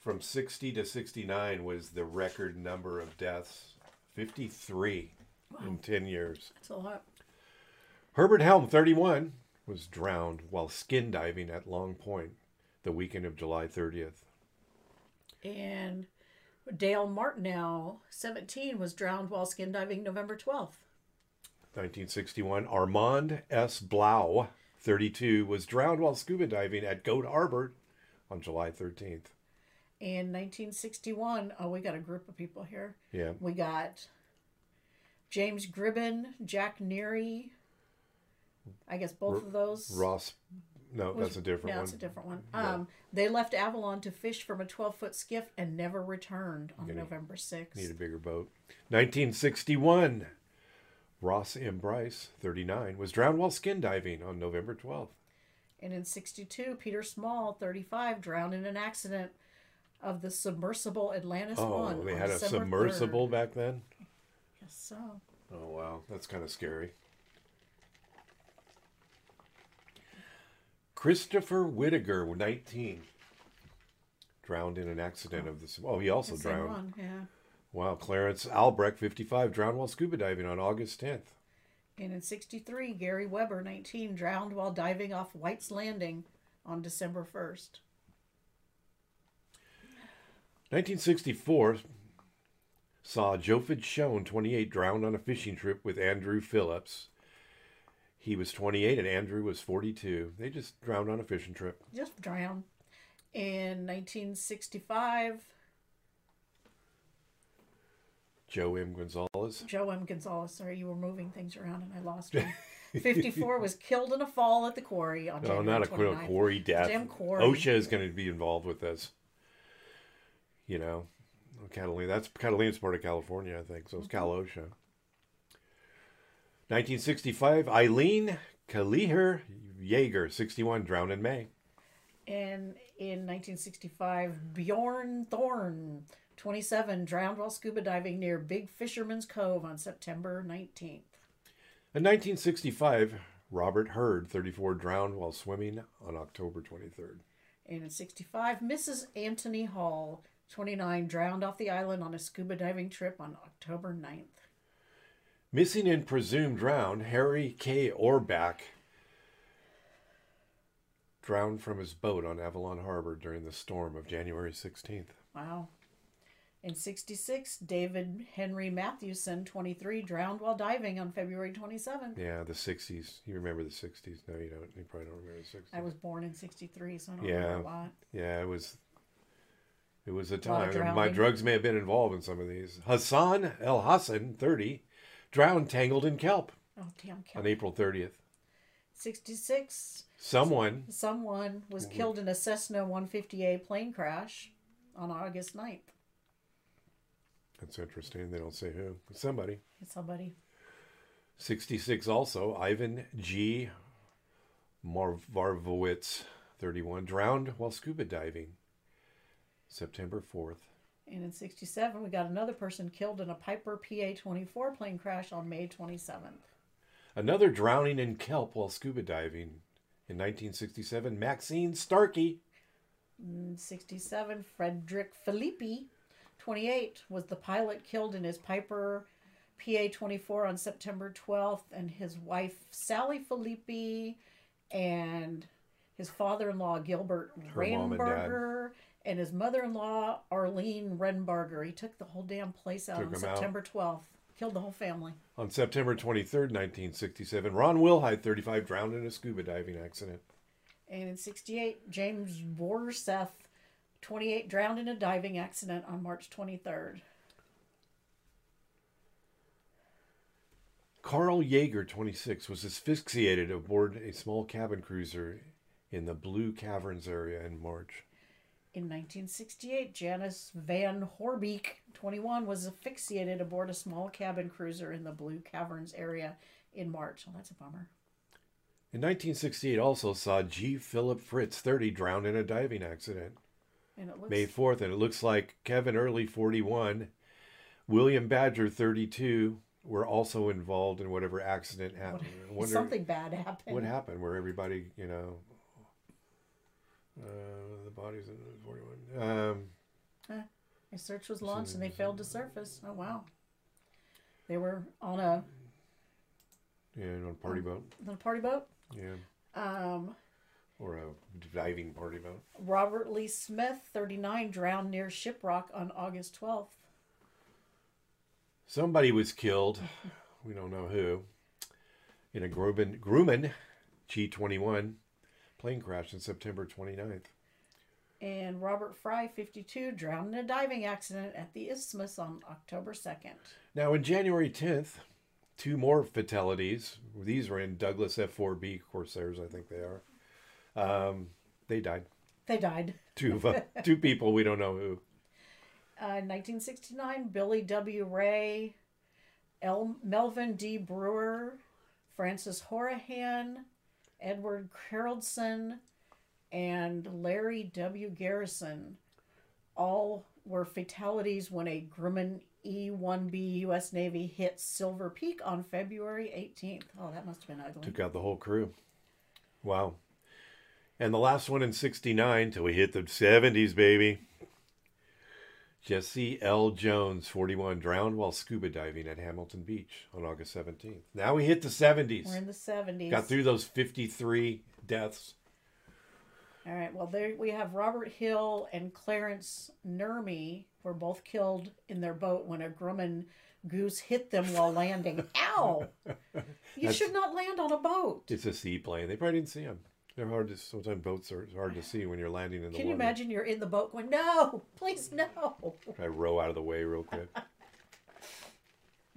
S2: from 60 to 69 was the record number of deaths 53 in 10 years.
S3: That's a lot.
S2: Herbert Helm, 31, was drowned while skin diving at Long Point the weekend of July 30th.
S3: And Dale Martineau, 17, was drowned while skin diving November 12th.
S2: 1961, Armand S. Blau, 32, was drowned while scuba diving at Goat Harbor on July 13th.
S3: In 1961, oh, we got a group of people here.
S2: Yeah.
S3: We got James Gribben, Jack Neary. I guess both of those.
S2: Ross, no,
S3: was-
S2: that's a different
S3: yeah,
S2: one.
S3: that's a different one. Um, they left Avalon to fish from a 12 foot skiff and never returned on November 6th.
S2: Need a bigger boat. 1961, Ross M. Bryce, 39, was drowned while skin diving on November 12th.
S3: And in 62, Peter Small, 35, drowned in an accident of the submersible Atlantis
S2: Oh,
S3: 1.
S2: they
S3: on
S2: had a
S3: December 3rd.
S2: submersible back then.
S3: Yes, so.
S2: Oh wow, that's kind of scary. Christopher Whittaker, 19, drowned in an accident of this. Oh, he also drowned.
S3: one, yeah.
S2: Wow, Clarence Albrecht, 55, drowned while scuba diving on August 10th.
S3: And in 63, Gary Weber, 19, drowned while diving off White's Landing on December 1st.
S2: 1964 saw Jofid Schoen, 28, drowned on a fishing trip with Andrew Phillips. He was 28 and Andrew was 42. They just drowned on a fishing trip.
S3: Just drowned. In 1965,
S2: Joe M. Gonzalez.
S3: Joe M. Gonzalez, sorry, you were moving things around and I lost one. 54 was killed in a fall at the quarry on
S2: Oh,
S3: January
S2: not a
S3: 29th.
S2: quarry death.
S3: Damn quarry.
S2: OSHA is going to be involved with this. You know, Catalina. That's Catalina's part of California, I think. So it's mm-hmm. Cal OSHA. 1965, Eileen Kaliher Jaeger, 61, drowned in May.
S3: And in 1965, Bjorn Thorne, 27, drowned while scuba diving near Big Fisherman's Cove on September 19th.
S2: In 1965, Robert Hurd, 34, drowned while swimming on October 23rd.
S3: And in 65, Mrs. Anthony Hall, 29, drowned off the island on a scuba diving trip on October 9th.
S2: Missing and presumed drowned, Harry K. Orbach drowned from his boat on Avalon Harbor during the storm of January 16th.
S3: Wow. In 66, David Henry Mathewson, 23, drowned while diving on February 27th.
S2: Yeah, the 60s. You remember the 60s. No, you don't. You probably don't remember the 60s.
S3: I was born in 63, so I don't
S2: Yeah.
S3: remember a lot.
S2: Yeah, it was. It was a time. and My drugs may have been involved in some of these. Hassan El Hassan, 30, drowned tangled in kelp
S3: Oh, damn.
S2: on April 30th.
S3: 66,
S2: Someone,
S3: someone was
S2: Mm-hmm.
S3: killed in a Cessna 150A plane crash on August 9th.
S2: that's interesting. They don't say who. Somebody.
S3: Somebody.
S2: 66 also, Ivan G. Marvarvowitz, 31, drowned while scuba diving. September 4th.
S3: And in 67, we got another person killed in a Piper PA 24 plane crash on May 27th.
S2: Another drowning in kelp while scuba diving. In 1967, Maxine Starkey,
S3: In 67, Frederick Filippi, 28, was the pilot killed in his Piper PA 24 on September 12th, and his wife, Sally Filippi, and his father in law, Gilbert
S2: Her mom and dad.
S3: Renbarger, and his mother in law, Arlene Renbarger. He took the whole damn place out
S2: Took
S3: on
S2: 'em out.
S3: September 12th. Killed the whole family.
S2: On September 23rd, 1967, Ron Wilhite, 35, drowned in a scuba diving accident.
S3: And in 68, James Borseth, 28, drowned in a diving accident on March 23rd.
S2: Carl Yeager, 26, was asphyxiated aboard a small cabin cruiser in the Blue Caverns area in March.
S3: In 1968, Janice Van Horbeek, 21, was asphyxiated aboard a small cabin cruiser in the Blue Caverns area in March. Oh, that's a bummer.
S2: In 1968, also saw G. Philip Fritz, 30, drowned in a diving accident.
S3: And it looks
S2: May 4th, and it looks like Kevin Early, 41, William Badger, 32, were also involved in whatever accident happened. I wonder
S3: something bad happened.
S2: What happened where everybody, you know, uh, the bodies in 41. Um,
S3: A search was launched and they failed to surface. Oh, wow. They were on a,
S2: yeah, on a party boat.
S3: on a party boat.
S2: Yeah.
S3: Um,
S2: Or a diving party boat.
S3: Robert Lee Smith, 39, drowned near Shiprock on August 12th.
S2: Somebody was killed. We don't know who. In a Grumman, Grumman G21 plane crash on September 29th.
S3: And Robert Fry, 52, drowned in a diving accident at the Isthmus on October 2nd.
S2: Now, in January 10th, two more fatalities. These were in Douglas F-4B Corsairs, I think they are. Um, they died.
S3: They died.
S2: Two *laughs* two people we don't know who.
S3: Uh, 1969, Billy W. Ray, El- Melvin D. Brewer, Francis Horahan, Edward Carrollson and Larry W. Garrison all were fatalities when a Grumman E 1B U.S. Navy hit Silver Peak on February 18th. Oh, that must have been ugly.
S2: Took out the whole crew. Wow. And the last one in 69 till we hit the 70s, baby. Jesse L. Jones, 41, drowned while scuba diving at Hamilton Beach on August 17th. Now we hit the 70s.
S3: We're in the 70s.
S2: Got through those 53 deaths.
S3: All right. Well, there we have Robert Hill and Clarence Nurmi were both killed in their boat when a Grumman goose hit them while landing. *laughs* Ow! You
S2: That's-
S3: should not land on a boat.
S2: It's a seaplane. They probably didn't see them. They're hard to, sometimes boats are hard to see when you're landing in the
S3: Can you
S2: water.
S3: imagine you're in the boat going, no, *laughs* please no.
S2: Try to row out of the way real quick. *laughs*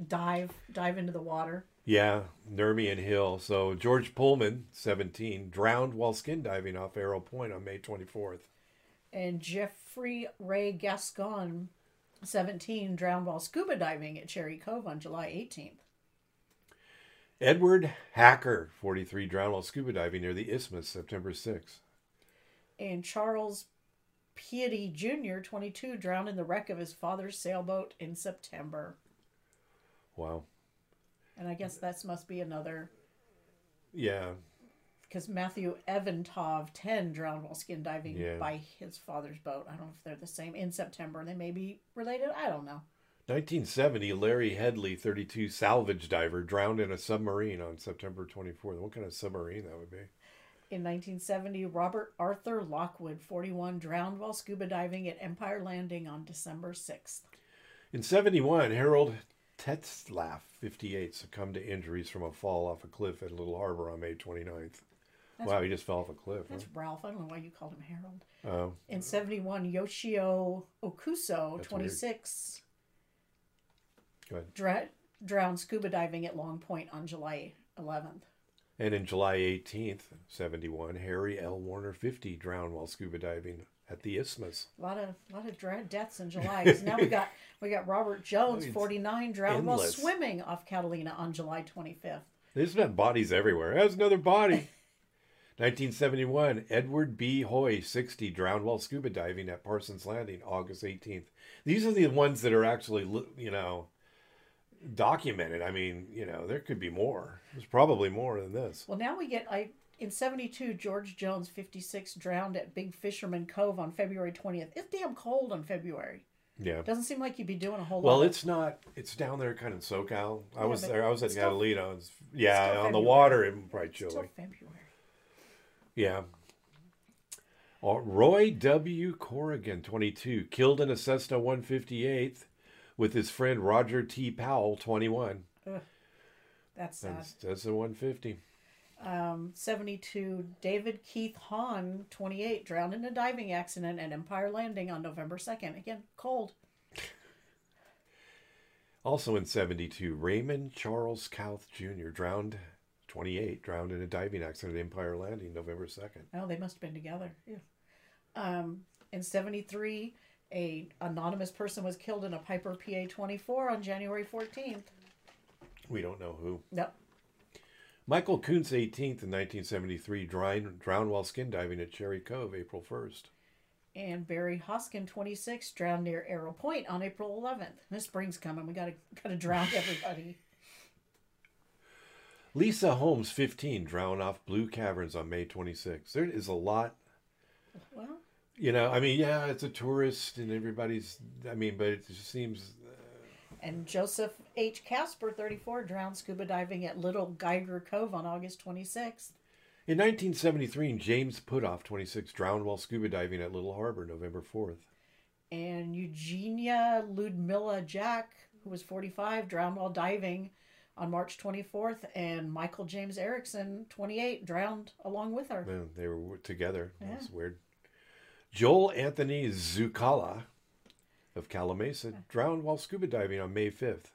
S3: Dive, dive into the water.
S2: Yeah, Nurmi and Hill. So George Pullman, 17, drowned while skin diving off Arrow Point on May 24th.
S3: And Jeffrey Ray Gascon, 17, drowned while scuba diving at Cherry Cove on July 18th.
S2: Edward Hacker, 43, drowned while scuba diving near the Isthmus September 6th.
S3: And Charles Piety Jr., 22, drowned in the wreck of his father's sailboat in September.
S2: Wow.
S3: And I guess that must be another,
S2: Yeah,
S3: because Matthew Evantov, 10, drowned while skin diving
S2: Yeah.
S3: by his father's boat. I don't know if they're the same in September. They may be related. I don't know.
S2: 1970, Larry Headley, 32, salvage diver, drowned in a submarine on September 24th. What kind of submarine that would be?
S3: In 1970, Robert Arthur Lockwood, 41, drowned while scuba diving at Empire Landing on December 6th.
S2: In 71, Harold Tetzlaff, 58, succumbed to injuries from a fall off a cliff at Little Harbor on May 29th.
S3: That's-
S2: wow, he just fell off a cliff.
S3: That's Ralph. I don't know why you called him Harold.
S2: Oh,
S3: In 71, Yoshio Okuso,
S2: That's
S3: 26, drowned scuba diving at Long Point on July 11th.
S2: And in July 18th, 71, Harry L. Warner, 50, drowned while scuba diving at the Isthmus.
S3: A lot of lot of dra- deaths in July. 'cause now we *laughs* got we got Robert Jones, 49, drowned while swimming off Catalina on July 25th.
S2: There's been bodies everywhere. There's another body. *laughs* 1971, Edward B. Hoy, 60, drowned while scuba diving at Parsons Landing, August 18th. These are the ones that are actually, you know, documented. I mean, you know, there could be more. There's probably more than this.
S3: Well, now we get I in 72 George Jones 56 drowned at Big Fisherman Cove on February 20th. It's damn cold on February.
S2: Yeah.
S3: Doesn't seem like you'd be doing a whole
S2: Well,
S3: lot.
S2: Well, it's not. It's down there, kind of SoCal. I
S3: Yeah,
S2: was there. I was at
S3: still-
S2: Catalina. It's, yeah, on the water, it probably
S3: It's still. February.
S2: Yeah. Uh, Roy W. Corrigan, 22, killed in a Cessna 158 with his friend Roger T. Powell, 21.
S3: That's sad.
S2: That's, that's a 150.
S3: Um, 72 David Keith Hahn 28 drowned in a diving accident at Empire Landing on November 2nd. Again, cold.
S2: Also in 72, Raymond Charles Couth Jr., drowned, 28, drowned in a diving accident at Empire Landing, November 2nd.
S3: Oh, they must have been together. Yeah. Um, in 73, a anonymous person was killed in a Piper PA 24 on January 14th.
S2: We don't know who.
S3: Nope.
S2: Michael Kuntz, 18th in 1973, drowned, drowned while skin diving at Cherry Cove, April 1st.
S3: And Barry Hoskin, 26, drowned near Arrow Point on April 11th. This spring's coming. We gotta gotta drown everybody. *laughs*
S2: Lisa Holmes, 15, drowned off Blue Caverns on May 26th. There is a lot,
S3: Well,
S2: you know, I mean, yeah, it's a tourist and everybody's, I mean, but it just seems, uh,
S3: and Joseph H. Casper, 34, drowned scuba diving at Little Geiger Cove on August 26th.
S2: in 1973, James Putoff, 26, drowned while scuba diving at Little Harbor, November 4th.
S3: And Eugenia Ludmilla Jack, who was 45, drowned while diving on March 24th. And Michael James Erickson, 28, drowned along with her.
S2: They were together. That's weird. Joel Anthony Zucala of Calamasa drowned while scuba diving on May 5th.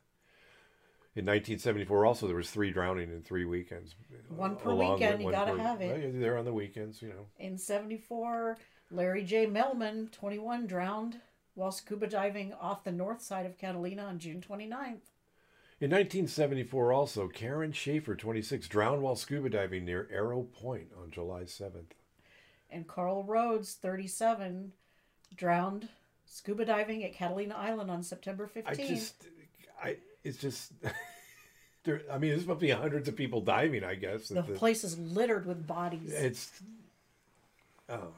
S2: In 1974, also there was three drowning in three weekends.
S3: Uh, one per
S2: Along
S3: weekend, you gotta
S2: per-
S3: have it.
S2: Well, yeah, They're on the weekends, you know.
S3: In 74, Larry J. Melman, 21, drowned while scuba diving off the north side of Catalina on June 29th.
S2: In 1974, also, Karen Schaefer, 26, drowned while scuba diving near Arrow Point on July 7th.
S3: And Carl Rhodes, 37, drowned scuba diving at Catalina Island on September 15th.
S2: I just, I, it's just, *laughs* there, I mean, there's supposed to be hundreds of people diving, I guess.
S3: the
S2: the-
S3: place is littered with bodies.
S2: It's, oh,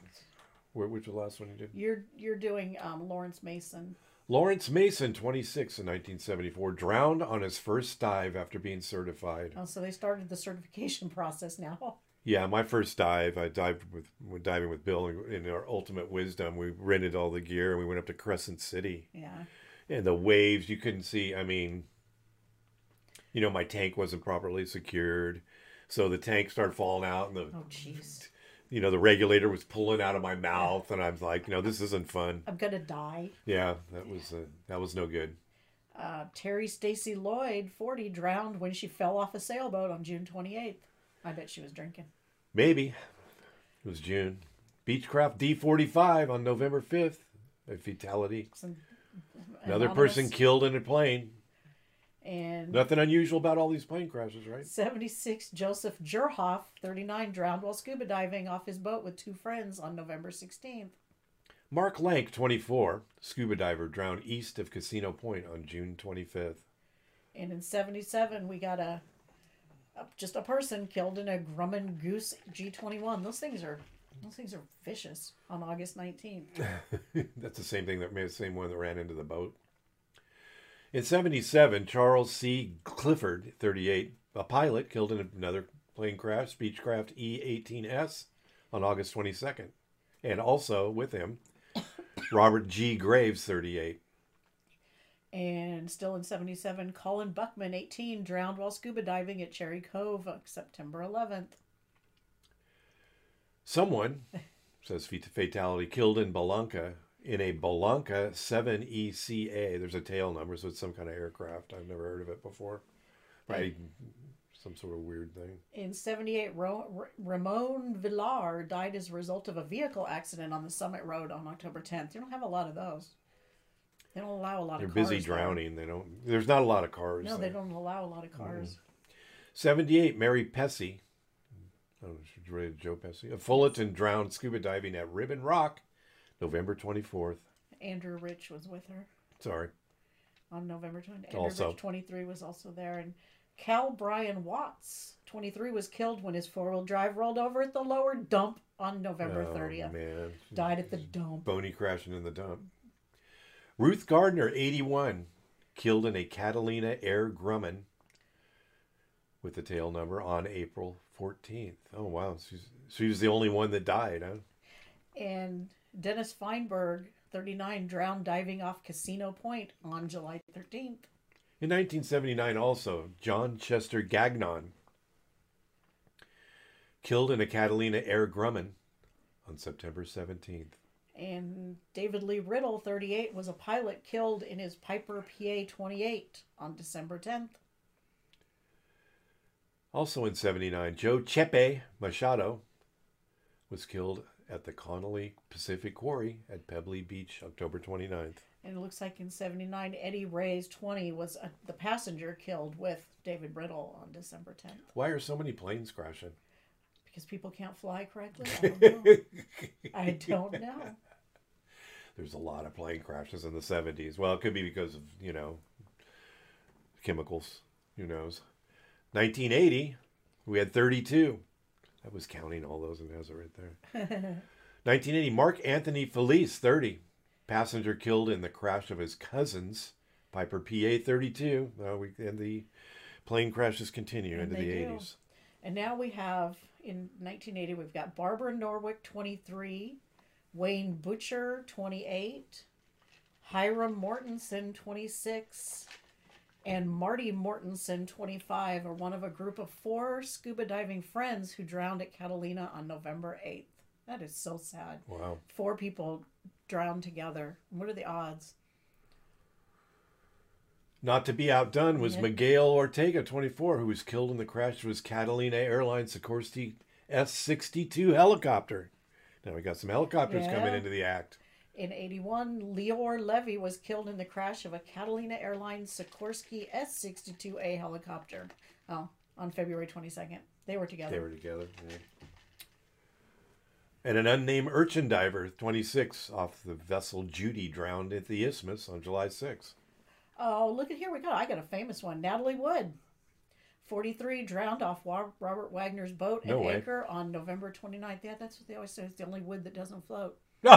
S2: where, which the last one you did?
S3: You're you're doing um, Lawrence Mason.
S2: Lawrence Mason, 26, in 1974, drowned on his first dive after being certified.
S3: Oh, so they started the certification *laughs* process now.
S2: Yeah, my first dive, I dived with diving with Bill in, in our Ultimate Wisdom. We rented all the gear and we went up to Crescent City.
S3: Yeah.
S2: And the waves, you couldn't see. I mean, you know, my tank wasn't properly secured. So the tank started falling out and the,
S3: Oh, jeez.
S2: you know, the regulator was pulling out of my mouth. And I was like, you know, this isn't fun.
S3: I'm gonna die.
S2: Yeah, that was, uh, that was no good.
S3: Uh, Terry Stacy Lloyd, 40, drowned when she fell off a sailboat on June 28th. I bet she was drinking.
S2: Maybe. It was June. Beechcraft D45 on November 5th. A fatality.
S3: Some
S2: Another
S3: anonymous-
S2: person killed in a plane.
S3: And
S2: Nothing unusual about all these plane crashes, right?
S3: 76 Joseph Jurhoff, 39, drowned while scuba diving off his boat with two friends on November 16th.
S2: Mark Lank, 24, scuba diver, drowned east of Casino Point on June 25th.
S3: And in 77, we got a just a person killed in a Grumman Goose G21. Those things are those things are vicious on August 19th. *laughs*
S2: That's the same thing that made the same one that ran into the boat. In 77, Charles C. Clifford, 38, a pilot, killed in another plane crash, Beechcraft E-18S, on August 22nd. And also with him, *coughs* Robert G. Graves, 38.
S3: And still in 77, Colin Buckman, 18, drowned while scuba diving at Cherry Cove September 11th.
S2: Someone, says fatality, killed in Bellanca in a Bellanca 7ECA. There's a tail number, so it's some kind of aircraft. I've never heard of it before. Right. Some sort of weird thing.
S3: In 78, Ro- R- Ramon Villar died as a result of a vehicle accident on the Summit Road on October 10th. You don't have a lot of those. They don't allow a lot
S2: They're
S3: of cars.
S2: They're busy
S3: there.
S2: drowning. They don't. There's not a lot of cars.
S3: No, they don't allow a lot of cars. Mm-hmm.
S2: 78, Mary Pessy. Oh, she's related Joe Pesci. Of Fullerton drowned scuba diving at Ribbon Rock, November 24th.
S3: Andrew Rich was with her
S2: Sorry.
S3: on November 20th. Andrew
S2: Also-
S3: Rich, 23, was also there. And Cal Brian Watts, 23, was killed when his four wheel drive rolled over at the lower dump on November
S2: oh,
S3: 30th.
S2: man.
S3: Died at the dump.
S2: Boney crashing in the dump. Ruth Gardner, 81, killed in a Catalina Air Grumman with the tail number on April 14th. Oh, wow. She's, she was the only one that died, huh?
S3: And Dennis Feinberg, 39, drowned diving off Casino Point on July 13th.
S2: In 1979, also, John Chester Gagnon killed in a Catalina Air Grumman on September 17th.
S3: And David Lee Riddle, 38, was a pilot killed in his Piper PA 28 on December 10th.
S2: Also in 79, Joe Chepe Machado was killed at the Connolly Pacific Quarry at Pebbly Beach, October 29th.
S3: And it looks like in 79, Eddie Ray's 20 was uh the passenger killed with David Riddle on December 10th.
S2: Why are so many planes crashing?
S3: Because people can't fly correctly? I don't know. *laughs* I don't know.
S2: There's a lot of plane crashes in the 70s. Well, it could be because of, you know, chemicals. Who knows? 1980, we had 32. I was counting all those and has it right there. *laughs* 1980, Mark Anthony Felice, 30. Passenger killed in the crash of his cousin's Piper PA 32. Uh, we, and the plane crashes continue
S3: And
S2: into the
S3: do.
S2: 80s.
S3: And now we have, in 1980, we've got Barbara Norwick, 23, Wayne Butcher, 28, Hiram Mortensen, 26, and Marty Mortensen, 25, are one of a group of four scuba diving friends who drowned at Catalina on November 8th. That is so sad.
S2: Wow.
S3: Four people drowned together. What are the odds?
S2: Not to be outdone was
S3: Yeah.
S2: Miguel Ortega, 24, who was killed in the crash of his Catalina Airlines Sikorsky S 62 helicopter. Now we got some helicopters coming into the act.
S3: In 81, Leor Levy was killed in the crash of a Catalina Airlines Sikorsky S 62A helicopter. Oh, on February 22nd. They were together.
S2: They were together. Yeah. And an unnamed urchin diver, 26, off the vessel Judy, drowned at the Isthmus on July 6.
S3: Oh, look at here we go. I got a famous one. Natalie Wood, 43, drowned off Robert Wagner's boat at
S2: No way.
S3: anchor on November 29th. Yeah, that's what they always say. It's the only wood that doesn't float. *laughs*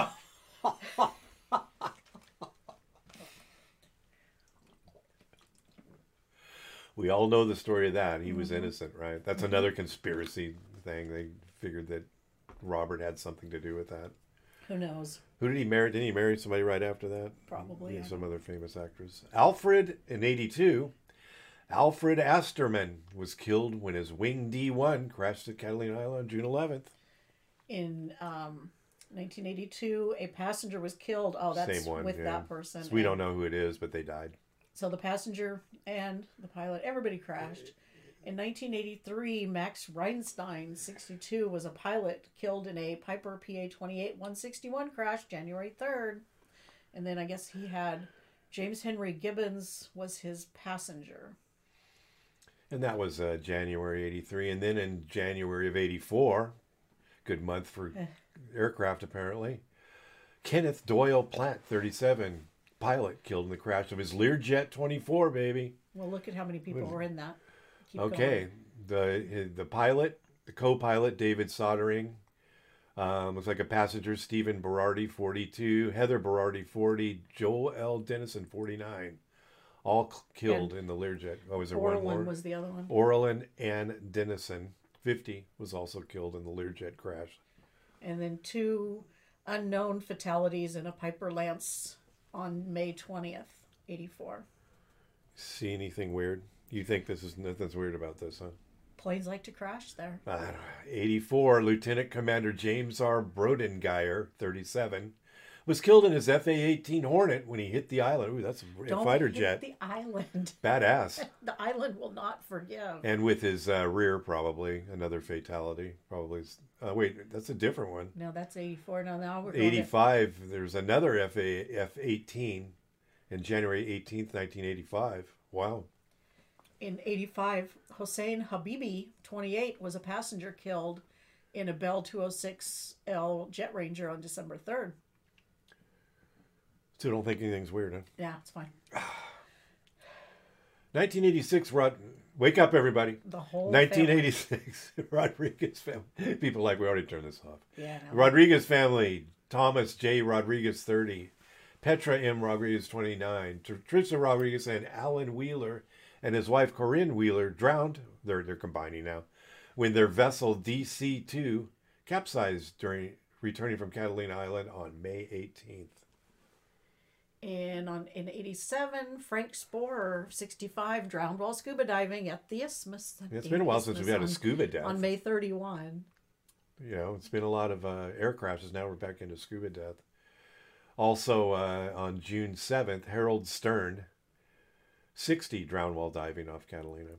S2: We all know the story of that. He was mm-hmm. innocent, right? That's mm-hmm. another conspiracy thing. They figured that Robert had something to do with that.
S3: Who knows?
S2: Who did he marry? Didn't he marry somebody right after that?
S3: Probably.
S2: Yeah, some other famous actress. Alfred in 82. Alfred Asterman was killed when his Wing D1 crashed at Catalina Island on June 11th.
S3: In um, 1982, a passenger was killed. Oh, that's
S2: one.
S3: with
S2: yeah.
S3: that person.
S2: So we
S3: And
S2: don't know who it is, but they died.
S3: So the passenger and the pilot, everybody crashed. In 1983, Max Reinstein, 62, was a pilot killed in a Piper PA 28 161 crash January 3rd. And then I guess he had James Henry Gibbons was his passenger.
S2: And that was uh, January 83. And then in January of 84, good month for
S3: Eh.
S2: aircraft apparently, Kenneth Doyle Platt, 37, pilot, killed in the crash of his Learjet 24, baby.
S3: Well, look at how many people were in that. Keep
S2: Okay, the the pilot, the co-pilot David Soldering, um, looks like a passenger Stephen Berardi, 42, Heather Berardi, 40, Joel L. Dennison, 49, all killed in the Learjet. Oh, was there
S3: going.
S2: one more?
S3: Orlin was the other one.
S2: Orlin and Dennison, 50, was also killed in the Learjet crash.
S3: And then two unknown fatalities in a Piper Lance on May 20th, 84.
S2: See anything weird? You think this is nothing's weird about this, huh?
S3: Planes like to crash there.
S2: I 84, Lieutenant Commander James R. Brodengeyer, 37, was killed in his FA 18 Hornet when he hit the island. Ooh, that's a
S3: Don't
S2: fighter
S3: hit
S2: jet.
S3: The island. *laughs*
S2: Badass.
S3: The island will not forgive.
S2: and with his uh, rear, probably another fatality. Probably. Uh, wait, that's a different one.
S3: No, that's 84. No, now we're going to-
S2: 85, there's another FA F 18 in January 18th, 1985. Wow.
S3: In 85, Hossein Habibi, 28, was a passenger killed in a Bell 206L Jet Ranger on December 3rd.
S2: So don't think anything's weird, huh?
S3: Yeah, it's fine. *sighs*
S2: 1986, Rod. Wake up, everybody.
S3: The whole family-
S2: 1986, *laughs* Rodriguez family. People like, we already turned this off.
S3: Yeah, no.
S2: Rodriguez family, Thomas J. Rodriguez, 30. Petra M. Rodriguez, 29. Tr- Trisha Rodriguez and Alan Wheeler and his wife Corinne Wheeler drowned. They're, they're combining now. When their vessel DC 2 capsized during returning from Catalina Island on May 18th.
S3: And on in 87, Frank Sporer, 65, drowned while scuba diving at the Isthmus.
S2: It's been a while since we've had a scuba death.
S3: On May 31.
S2: you know, it's been a lot of uh, air crashes. Now we're back into scuba death. Also, uh, on June 7th, Harold Stern, 60, drowned while diving off Catalina.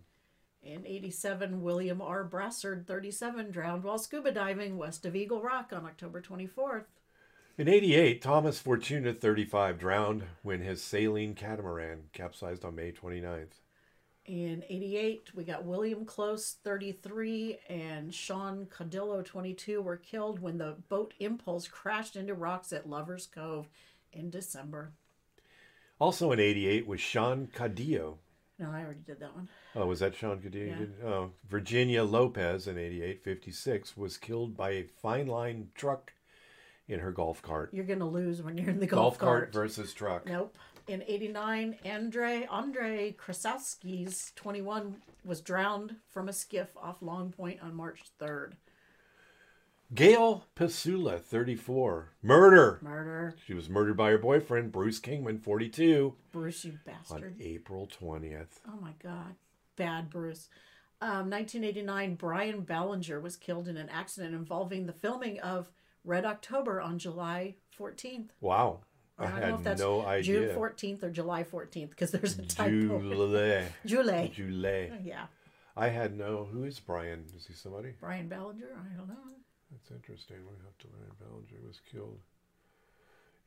S3: In 87, William R. Brassard, 37, drowned while scuba diving west of Eagle Rock on October 24th.
S2: In 88, Thomas Fortuna, 35, drowned when his sailing catamaran capsized on May 29th.
S3: In 88, we got William Close, 33, and Sean Codillo, 22, were killed when the boat Impulse crashed into rocks at Lover's Cove in December.
S2: Also in 88 was Sean Cadillo.
S3: No, I already did that one.
S2: Oh, was that Sean Cadillo?
S3: Yeah.
S2: Oh, Virginia Lopez in 88, 56, was killed by a fine line truck in her golf cart.
S3: You're going to lose when you're in the
S2: Golf, cart.
S3: golf,
S2: cart
S3: cart.
S2: versus truck.
S3: Nope. In 89, Andre Andre Krasowski's 21 was drowned from a skiff off Long Point on March 3rd.
S2: Gail Pasula, 34. Murder.
S3: Murder.
S2: She was murdered by her boyfriend, Bruce Kingman, 42,
S3: Bruce, you
S2: on
S3: bastard.
S2: April 20th.
S3: Oh my God. Bad Bruce. Um, 1989, Brian Ballinger was killed in an accident involving the filming of Red October on July 14th.
S2: Wow. I,
S3: don't know if
S2: had
S3: that's
S2: no
S3: June 14th or July 14th because there's a typo.
S2: July. *laughs*
S3: July.
S2: July.
S3: Yeah.
S2: I had no. Who is Brian? Is he somebody?
S3: Brian Ballinger? I don't know.
S2: That's interesting. We have to learn Ballinger was killed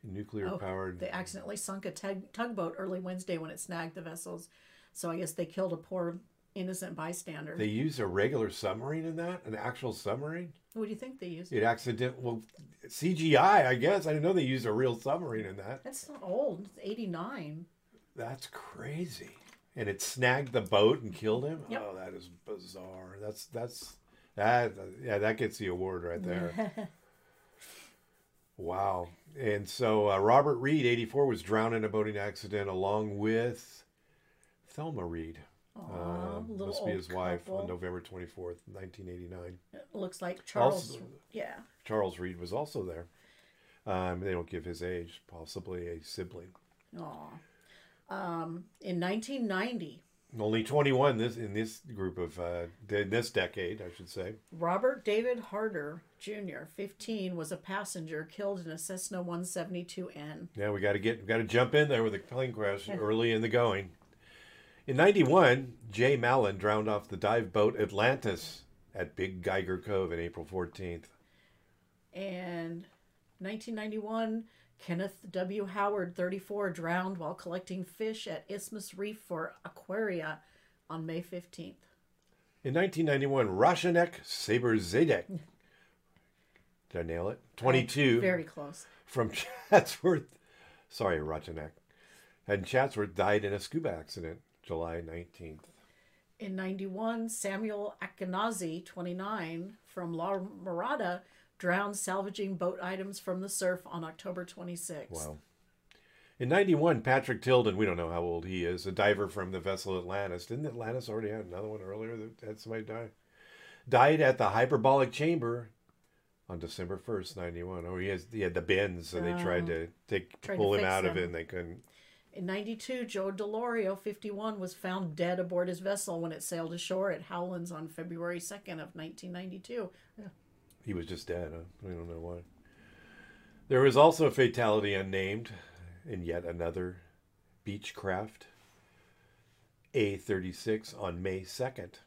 S2: nuclear
S3: Oh,
S2: powered.
S3: They accidentally sunk a tug, tugboat early Wednesday when it snagged the vessels. So I guess they killed a poor innocent bystander.
S2: They use a regular submarine in that, an actual submarine.
S3: what do you think they used?
S2: It accident well, CGI. I guess I didn't know they used a real submarine in that.
S3: That's not old. It's 89.
S2: That's crazy. And it snagged the boat and killed him.
S3: Yep.
S2: Oh, that is bizarre. That's that's that. Yeah, that gets the award right *laughs* there. wow. And so uh, Robert Reed, 84, was drowned in a boating accident along with Thelma Reed.
S3: Aw,
S2: Um, must be his wife on. November 24th, 1989.
S3: It looks like Charles.
S2: Also-
S3: yeah.
S2: Charles Reed was also there. Um, they don't give his age, possibly a sibling.
S3: Aw. Um, in 1990,
S2: Only 21 this in this group of uh, in this decade, I should say.
S3: Robert David Harder Jr., 15, was a passenger killed in a Cessna 172N.
S2: Yeah, we got to get got to jump in there with a plane crash early in the going. In 91, Jay Mallon drowned off the dive boat Atlantis at Big Geiger Cove in April 14th.
S3: And 1991, Kenneth W. Howard, 34, drowned while collecting fish at Isthmus Reef for Aquaria on May 15th.
S2: In 1991, Roshanek Saber-Zadek. Did I nail it? 22
S3: Very close.
S2: from *laughs* Chatsworth. Sorry, Roshanek. And Chatsworth died in a scuba accident July 19th.
S3: In 91, Samuel Akinazi, 29, from La Mirada, drowned salvaging boat items from the surf on October 26th.
S2: Wow. In 91, Patrick Tilden, we don't know how old he is, a diver from the vessel Atlantis. Didn't Atlantis already have another one earlier that had somebody die? Died at the hyperbolic chamber on December 1st, 91. Oh, he, has, he had the bends, so they tried oh. to take,
S3: Tried to
S2: pull him
S3: fix
S2: out of it and they couldn't.
S3: In 92, Joe Delorio, 51, was found dead aboard his vessel when it sailed ashore at Howlands on February 2nd of 1992.
S2: He was just dead. Huh? We don't know why. There was also a fatality unnamed in yet another Beechcraft A36 on May 2nd.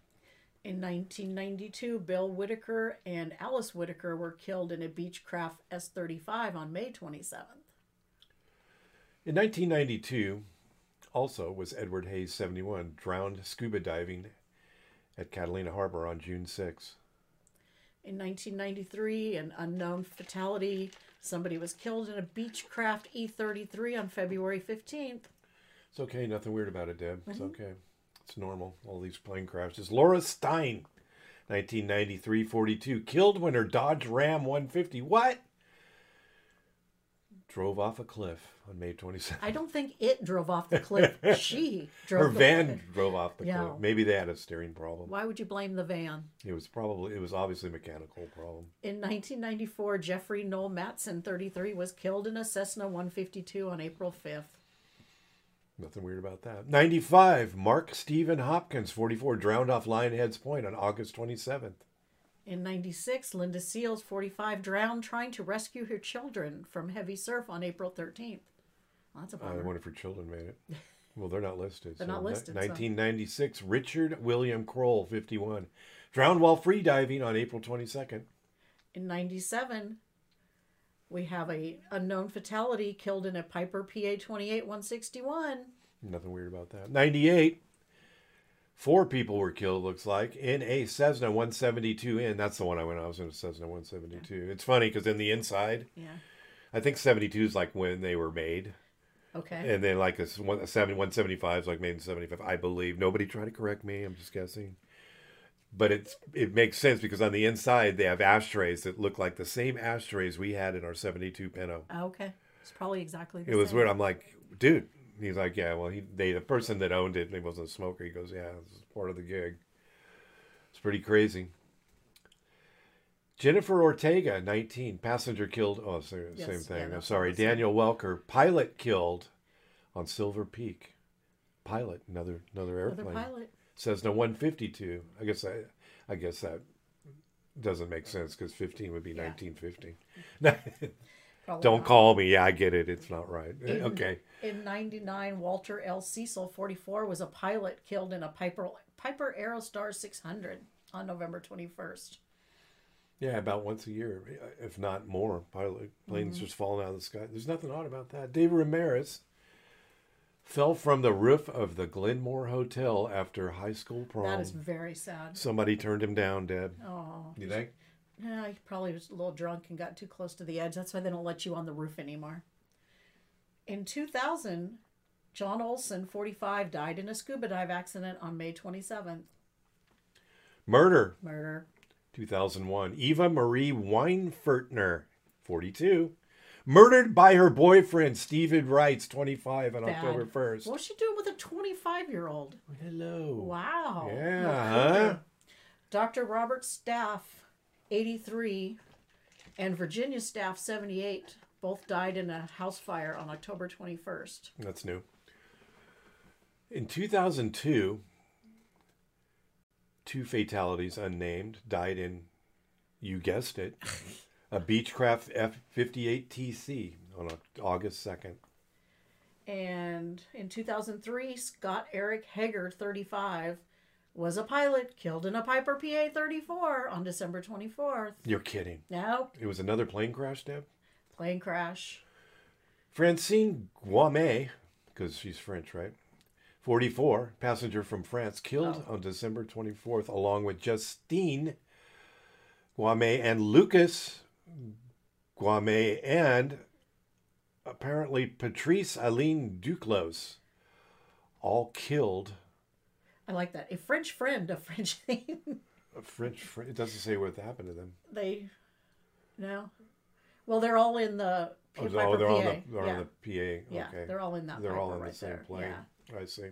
S3: In 1992, Bill Whitaker and Alice Whitaker were killed in a Beechcraft S-35 on May 27th.
S2: In 1992, also was Edward Hayes 71, drowned scuba diving at Catalina Harbor on June 6.
S3: In 1993, an unknown fatality. Somebody was killed in a Beechcraft E-33 on February 15th.
S2: It's okay, nothing weird about it, Deb. It's mm-hmm. okay. It's normal, all these plane crashes. Laura Stein, 1993 42, killed when her Dodge Ram 150, what? Drove off a cliff on May 27th.
S3: I don't think it drove off the cliff. *laughs* she drove
S2: Her
S3: the
S2: van
S3: cliff.
S2: drove off the
S3: Yeah.
S2: cliff. Maybe they had a steering problem.
S3: Why would you blame the van?
S2: It was probably, it was obviously a mechanical problem.
S3: In 1994, Jeffrey Noel Matson, 33, was killed in a Cessna 152 on April 5th.
S2: Nothing weird about that. 95, Mark Stephen Hopkins, 44, drowned off Lionhead's Point on August 27th.
S3: In 96, Linda Seals, 45, drowned trying to rescue her children from heavy surf on April 13th. Well, that's a
S2: I
S3: bummer.
S2: wonder if her children made it. Well, they're not listed. *laughs*
S3: They're not
S2: ni-
S3: listed, so-
S2: 1996, Richard William Kroll, 51, drowned while free diving on April 22nd.
S3: In 97, we have a unknown fatality killed in a Piper PA-28 161.
S2: Nothing weird about that. 98, four people were killed, looks like, in a Cessna 172N. That's the one I went. I was in a Cessna 172. It's funny because in the inside,
S3: Yeah.
S2: I think 72 is like when they were made.
S3: Okay.
S2: And then like this one, 70, 175 is like made in 75, I believe. Nobody try to correct me. I'm just guessing. But it's it makes sense because on the inside they have ashtrays that look like the same ashtrays we had in our 72 Pinto.
S3: okay. It's probably exactly the
S2: It was
S3: same.
S2: weird. I'm like, dude. He's like, yeah. Well, he they the person that owned it, and he wasn't a smoker. He goes, yeah, this is part of the gig. It's pretty crazy. Jennifer Ortega, 19, passenger killed. Oh, same,
S3: Yes,
S2: same
S3: yeah,
S2: thing. I'm sorry. Daniel Welker, pilot killed on Silver Peak. Pilot, another another airplane.
S3: Another pilot.
S2: Says no 152. I guess I, I guess that doesn't make sense because 15 would be
S3: Yeah.
S2: 1950. *laughs* *laughs*
S3: Probably
S2: Don't
S3: not.
S2: call me. Yeah, I get it. It's not right. Okay.
S3: In 99, Walter L. Cecil, 44, was a pilot killed in a Piper, Piper Aerostar 600 on November 21st.
S2: Yeah, about once a year, if not more. Pilot planes
S3: Mm-hmm.
S2: just falling out of the sky. There's nothing odd about that. Dave Ramirez fell from the roof of the Glenmore Hotel after high school prom.
S3: That is very sad.
S2: Somebody turned him down, dead.
S3: Oh,
S2: You think?
S3: Yeah, he probably was a little drunk and got too close to the edge. That's why they don't let you on the roof anymore. In 2000, John Olson, 45, died in a scuba dive accident on May 27th.
S2: Murder,
S3: Murder.
S2: 2001. Eva Marie Weinfertner, 42. Murdered by her boyfriend, Stephen Wrights, 25, on
S3: Bad.
S2: October 1st.
S3: What's she doing with a 25 year old?
S2: Hello.
S3: Wow.
S2: Yeah, huh?
S3: Dr. Robert Staff, 83, and Virginia Staff, 78, both died in a house fire on October 21st.
S2: That's new. In 2002, two fatalities unnamed died in, you guessed it, *laughs* a Beechcraft F 58 TC on August 2nd.
S3: And in 2003, Scott Eric Hager, 35, was a pilot killed in a Piper PA 34 on December 24th.
S2: You're kidding.
S3: Now,
S2: It was another plane crash, Deb?
S3: plane crash.
S2: Francine Guamet, because she's French, right? 44, passenger from France, killed oh. on December 24th, along with Justine Guamet and Lucas Guamet and apparently Patrice Aline Duclos, all killed.
S3: I like that. A French friend, a French *laughs* name.
S2: A French, fr- it doesn't say what happened to them.
S3: they, no. Well, they're all in the
S2: Oh,
S3: Piper
S2: oh, they're,
S3: PA.
S2: on the, they're
S3: yeah.
S2: on the PA.
S3: yeah,
S2: okay.
S3: they're all in that.
S2: They're all
S3: Piper
S2: on the same
S3: there.
S2: plane.
S3: Yeah.
S2: I see.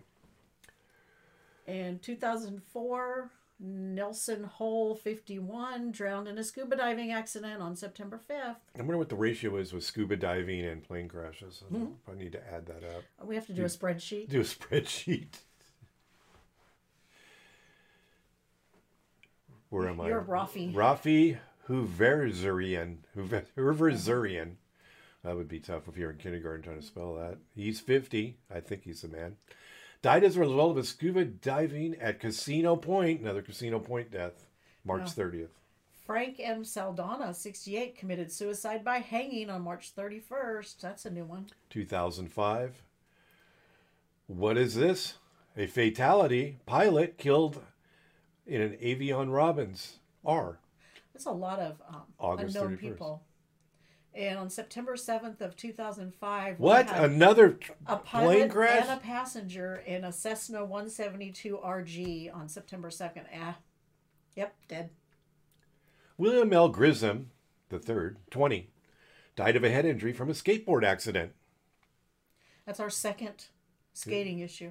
S3: In 2004, Nelson Hole, 51, drowned in a scuba diving accident on September 5th.
S2: I wonder what the ratio is with scuba diving and plane crashes. I hmm? need to add that up.
S3: We have to do a spreadsheet.
S2: Do a *laughs* spreadsheet. Where am I?
S3: You're Rafi.
S2: Rafi Hooverzurian. Hoover- Hooverzurian. That would be tough if you're in kindergarten trying to spell that. He's 50. I think he's a man. Died as a result of a scuba diving at Casino Point. Another Casino Point death. March 30th.
S3: Frank M. Saldana, 68, committed suicide by hanging on March 31st. That's a new one.
S2: 2005. What is this? A fatality. Pilot killed in an Avion Robbins R.
S3: That's a lot of um,
S2: August
S3: unknown
S2: 31st.
S3: people. And on September 7th of 2005,
S2: What? Another
S3: a
S2: plane
S3: pilot
S2: crash?
S3: and a passenger in a Cessna 172 RG on September 2nd. Ah, yep, dead.
S2: William L. Grissom, the third, 20, died of a head injury from a skateboard accident.
S3: That's our second skating issue.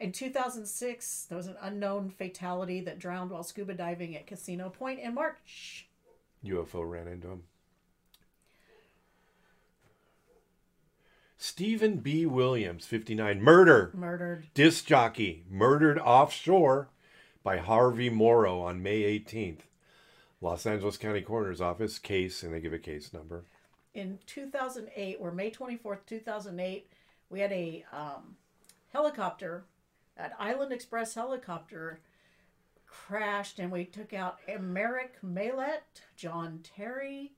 S3: In 2006, there was an unknown fatality that drowned while scuba diving at Casino Point in March.
S2: UFO ran into him. Stephen B. Williams, 59, murder.
S3: Murdered.
S2: Disc jockey, murdered offshore by Harvey Morrow on May 18th. Los Angeles County Coroner's Office case, and they give a case number.
S3: In 2008, or May 24th, 2008, we had a um, helicopter, an Island Express helicopter crashed, and we took out Merrick Maylett, John Terry,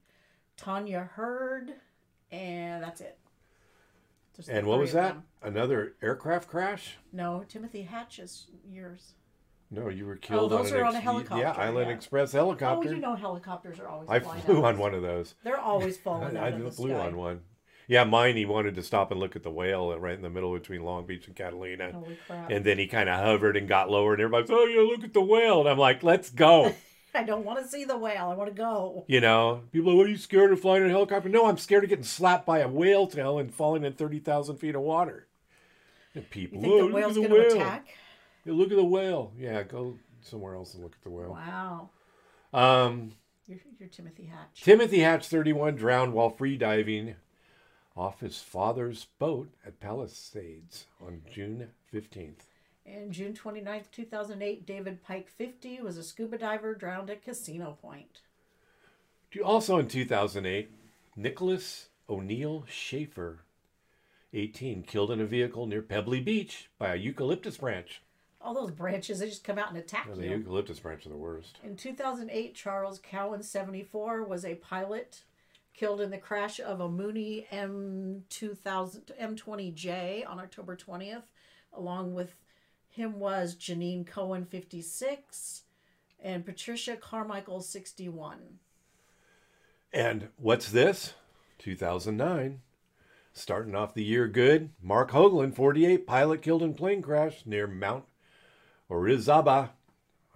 S3: Tanya Hurd, and that's it. Just
S2: And what was that?
S3: them.
S2: Another aircraft crash?
S3: No, Timothy Hatch is yours.
S2: No, you were oh, killed
S3: those
S2: on,
S3: are
S2: an
S3: on a helicopter,
S2: Yeah, Island
S3: yeah.
S2: Express
S3: Oh,
S2: helicopter.
S3: you know helicopters are always
S2: I
S3: flying
S2: flew
S3: out
S2: on one of those.
S3: They're always *laughs* falling
S2: I,
S3: out
S2: I
S3: of the
S2: flew
S3: sky.
S2: on one. Yeah, mine. He wanted to stop and look at the whale right in the middle between Long Beach and Catalina.
S3: Holy crap.
S2: And then he kind of hovered and got lower, and everybody's, oh, yeah, look at the whale. And I'm like, let's go. *laughs*
S3: I don't want to see the whale. I want to go.
S2: you know, people are, what are you scared of flying in a helicopter? No, I'm scared of getting slapped by a whale tail and falling in 30,000 feet of water. And people,
S3: You think
S2: "Oh,
S3: the whale's going to
S2: whale.
S3: attack?
S2: Yeah, look at the whale. Yeah, go somewhere else and look at the whale.
S3: Wow.
S2: Um,
S3: You're, you're Timothy Hatch.
S2: Timothy Hatch, 31, drowned while free diving off his father's boat at Palisades on June 15th.
S3: And June 29th, 2008, David Pike, 50, was a scuba diver drowned at Casino Point.
S2: Also in 2008, Nicholas O'Neill Schaefer, 18, killed in a vehicle near Pebbly Beach by a eucalyptus branch.
S3: all those branches, they just come out and attack
S2: Yeah, the
S3: you.
S2: eucalyptus branch are the worst.
S3: In 2008, Charles Cowan, 74, was a pilot killed in the crash of a Mooney M2000 M20J on October 20th. Along with him was Janine Cohen, 56, and Patricia Carmichael, 61.
S2: And what's this? 2009. Starting off the year good. Mark Hoagland, 48, pilot killed in plane crash near Mount Orizaba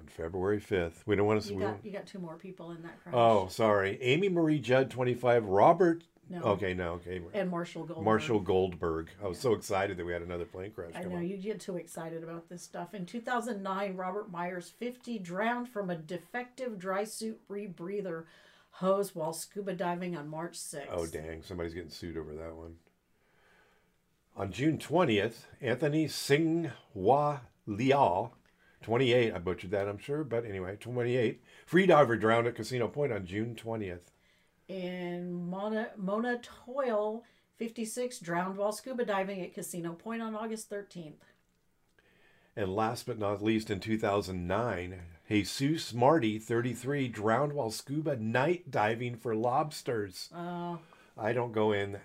S2: on February 5th. We don't want to.
S3: You got you got two more people in that crash.
S2: oh, sorry. Amy Marie Judd, 25. Robert.
S3: No.
S2: Okay, no, okay.
S3: and Marshall Goldberg.
S2: Marshall Goldberg. I was so excited that we had another plane crash.
S3: I
S2: come
S3: know
S2: on.
S3: you get too excited about this stuff. In 2009, Robert Myers, 50, drowned from a defective dry suit rebreather hose while scuba diving on March 6th.
S2: Oh, dang. Somebody's getting sued over that one. On June 20th, Anthony Singhua Liao, 28, I butchered that, I'm sure, but anyway, 28, freediver drowned at Casino Point on June 20th.
S3: And Mona, Mona Toyle, 56, drowned while scuba diving at Casino Point on August 13th.
S2: And last but not least, in 2009, Jesus Marty, 33, drowned while scuba night diving for lobsters.
S3: Uh,
S2: I don't go in.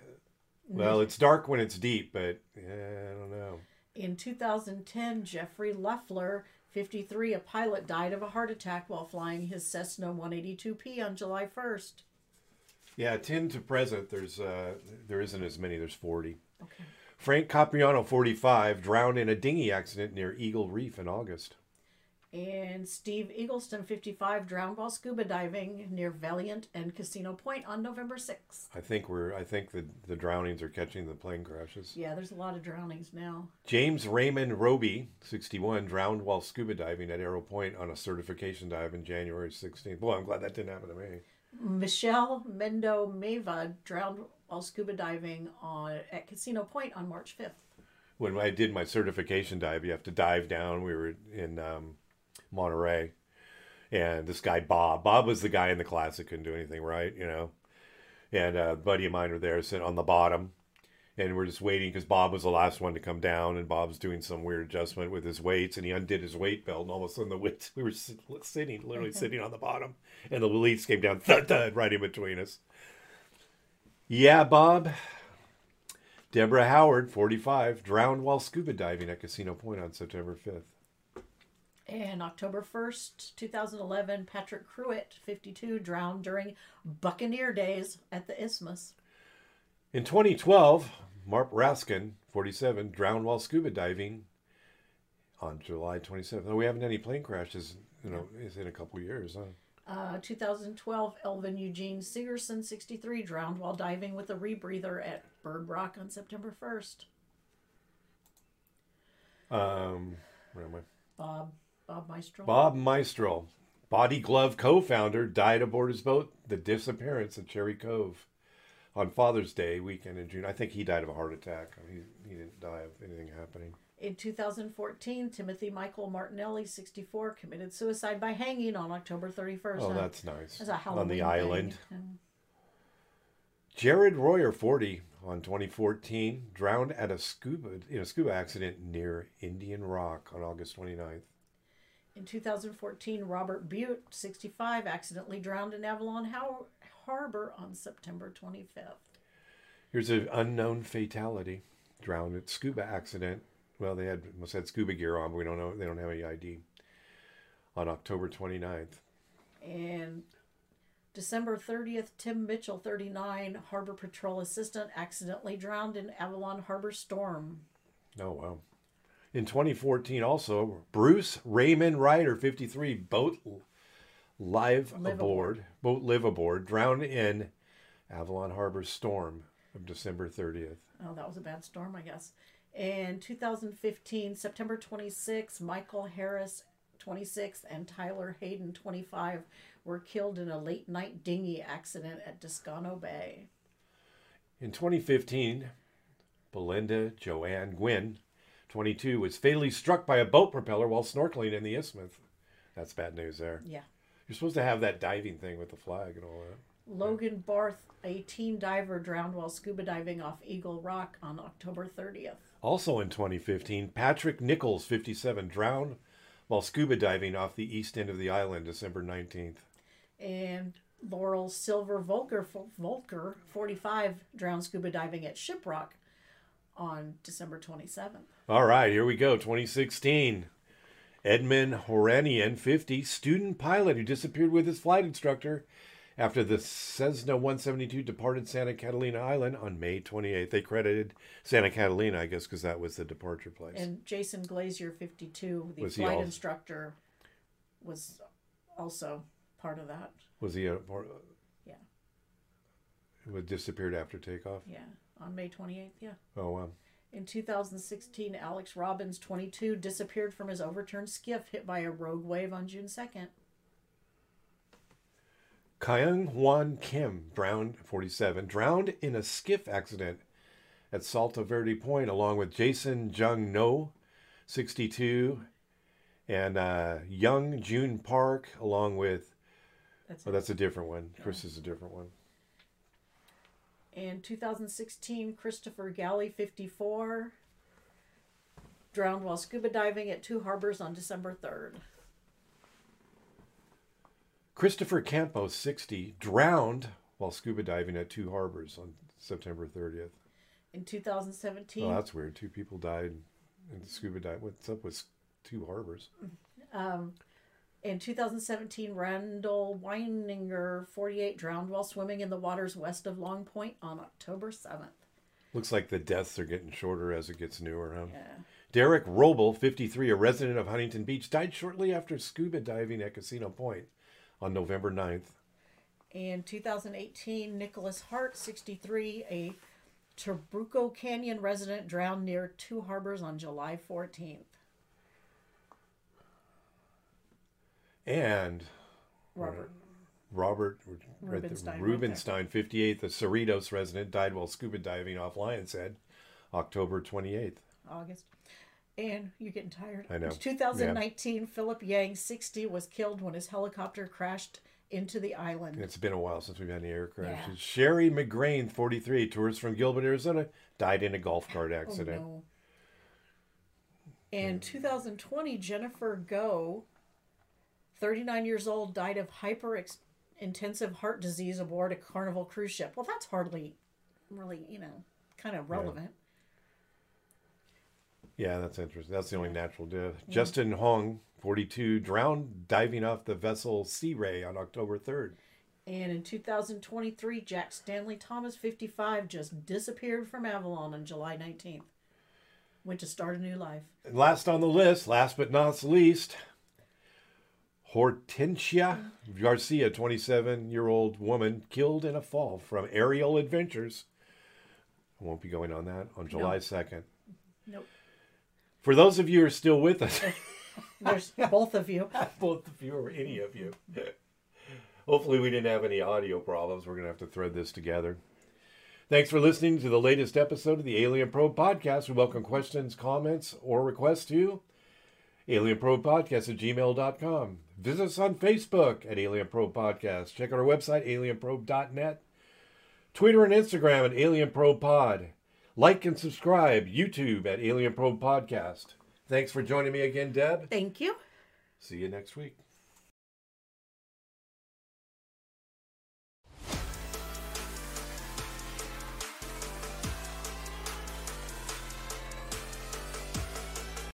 S2: Well, it's dark when it's deep, but eh, I don't know.
S3: in 2010, Jeffrey Leffler, 53, a pilot, died of a heart attack while flying his Cessna 182P on July 1st.
S2: Yeah, 10 to present, there's uh, there isn't as many. There's 40.
S3: Okay.
S2: Frank Capriano, 45, drowned in a dinghy accident near Eagle Reef in August.
S3: And Steve Eagleston, 55, drowned while scuba diving near Valiant and Casino Point on November 6th.
S2: I think we're I think the the drownings are catching the plane crashes.
S3: Yeah, there's a lot of drownings now.
S2: James Raymond Roby, 61, drowned while scuba diving at Arrow Point on a certification dive in January 16th. Well, I'm glad that didn't happen to me.
S3: Michelle Mendo Meva drowned while scuba diving on at Casino Point on March 5th.
S2: When I did my certification dive, you have to dive down. We were in um, Monterey, and this guy Bob. Bob was the guy in the class that couldn't do anything right, you know. And a buddy of mine were there sitting on the bottom, and we're just waiting because Bob was the last one to come down, and Bob's doing some weird adjustment with his weights, and he undid his weight belt, and all of a sudden the weights *laughs* we were sitting, literally mm-hmm. sitting on the bottom, and the weights came down, thud thud, right in between us. Yeah, Bob. Deborah Howard, 45, drowned while scuba diving at Casino Point on September 5th.
S3: And October 1st, 2011, Patrick Cruitt, 52, drowned during Buccaneer Days at the Isthmus.
S2: In 2012, Mark Raskin, 47, drowned while scuba diving on July 27th. Oh, we haven't had any plane crashes, you know, in a couple years, huh?
S3: Uh, 2012, Elvin Eugene Sigerson, 63, drowned while diving with a rebreather at Bird Rock on September 1st.
S2: Um, where am I?
S3: Bob Bob Meistrell.
S2: Bob Meistrell, Body Glove co-founder, died aboard his boat, The Disappearance of Cherry Cove, on Father's Day weekend in June. I think he died of a heart attack. He, he didn't die of anything happening.
S3: In 2014, Timothy Michael Martinelli, 64, committed suicide by hanging on October 31st.
S2: Oh, that's nice.
S3: that's a Halloween
S2: on the island. Jared Royer, 40, on 2014, drowned at a scuba in a scuba accident near Indian Rock on August 29th.
S3: In 2014, Robert Butte, 65, accidentally drowned in Avalon Har- Harbor on September 25th.
S2: Here's an unknown fatality. Drowned at scuba accident. Well, they had must had scuba gear on, but we don't know. They don't have any ID. On October 29th.
S3: And December 30th, Tim Mitchell, 39, Harbor Patrol assistant, accidentally drowned in Avalon Harbor storm.
S2: Oh wow. In 2014, also Bruce Raymond Ryder, 53, boat live
S3: Live
S2: aboard, boat live aboard, drowned in Avalon Harbor storm of December 30th.
S3: Oh, that was a bad storm, I guess. In 2015, September 26, Michael Harris, 26, and Tyler Hayden, 25, were killed in a late night dinghy accident at Descanso Bay.
S2: In 2015, Belinda Joanne Gwynn, 22, was fatally struck by a boat propeller while snorkeling in the isthmus. That's bad news there.
S3: Yeah.
S2: You're supposed to have that diving thing with the flag and all that.
S3: Logan Barth, a teen diver, drowned while scuba diving off Eagle Rock on October 30th.
S2: Also in 2015, Patrick Nichols, 57, drowned while scuba diving off the east end of the island, December 19th.
S3: And Laurel Silver Volker, Volker 45, drowned scuba diving at Shiprock on December 27th.
S2: All right, here we go. 2016. Edmund Horanian, 50, student pilot who disappeared with his flight instructor after the Cessna 172 departed Santa Catalina Island on May 28th. They credited Santa Catalina, I guess, because that was the departure place.
S3: And Jason Glazier, 52, the
S2: Was he
S3: flight
S2: also-
S3: instructor, was also part of that.
S2: was he a part?
S3: Yeah.
S2: Had disappeared after takeoff?
S3: Yeah, on May 28th, yeah.
S2: Oh, wow.
S3: In 2016, Alex Robbins, 22, disappeared from his overturned skiff hit by a rogue wave on June 2nd.
S2: Kyung Hwan Kim, drowned, 47, drowned in a skiff accident at Salto Verde Point, along with Jason Jung No, 62, and uh, Young June Park, along with,
S3: That's
S2: oh, that's a different one. Chris is a different one.
S3: In 2016, Christopher Galley, 54, drowned while scuba diving at two harbors on December 3rd.
S2: Christopher Campos, 60, drowned while scuba diving at two harbors on September 30th.
S3: In 2017,
S2: Oh, that's weird. Two people died in scuba dive. What's up with two harbors?
S3: um, in 2017, Randall Weininger, 48, drowned while swimming in the waters west of Long Point on October 7th.
S2: Looks like the deaths are getting shorter as it gets newer, huh?
S3: Yeah.
S2: Derek Roble, 53, a resident of Huntington Beach, died shortly after scuba diving at Casino Point on November 9th.
S3: In 2018, Nicholas Hart, 63, a Trabuco Canyon resident, drowned near two harbors on July 14th.
S2: And
S3: Robert.
S2: Robert
S3: Rubenstein,
S2: Rubenstein 58, the Cerritos resident, died while scuba diving off Lion's Head, October 28th.
S3: August. And you're getting tired.
S2: I know.
S3: In 2019, Philip Yang, 60, was killed when his helicopter crashed into the island.
S2: It's been a while since we've had any air crashes.
S3: Yeah.
S2: Sherry McGrain, 43, tourist from Gilbert, Arizona, died in a golf cart accident.
S3: Oh, no. In 2020, Jennifer Go, 39 years old, died of hyper intensive heart disease aboard a Carnival cruise ship. Well, that's hardly really, you know, kind of relevant.
S2: Yeah, that's interesting. That's the only natural death. Justin Hong, 42, drowned diving off the vessel Sea Ray on October 3rd.
S3: And in 2023, Jack Stanley Thomas, 55, just disappeared from Avalon on July 19th. Went to start a new life.
S2: And last on the list, last but not least, Hortensia Garcia, 27 year old woman, killed in a fall from aerial adventures. I won't be going on that on July 2nd.
S3: Nope.
S2: For those of you who are still with us, *laughs*
S3: There's both of you. *laughs*
S2: both of you or any of you. Hopefully, we didn't have any audio problems. We're going to have to thread this together. Thanks for listening to the latest episode of the Alien Probe Podcast. We welcome questions, comments, or requests to alienprobepodcast at gmail.com. Visit us on Facebook at Alien Probe Podcast. Check out our website, alienprobe.net. Twitter and Instagram at Alien Probe Pod. Like and subscribe, YouTube at Alien Probe Podcast. Thanks for joining me again, Deb.
S3: Thank you.
S2: See you next week.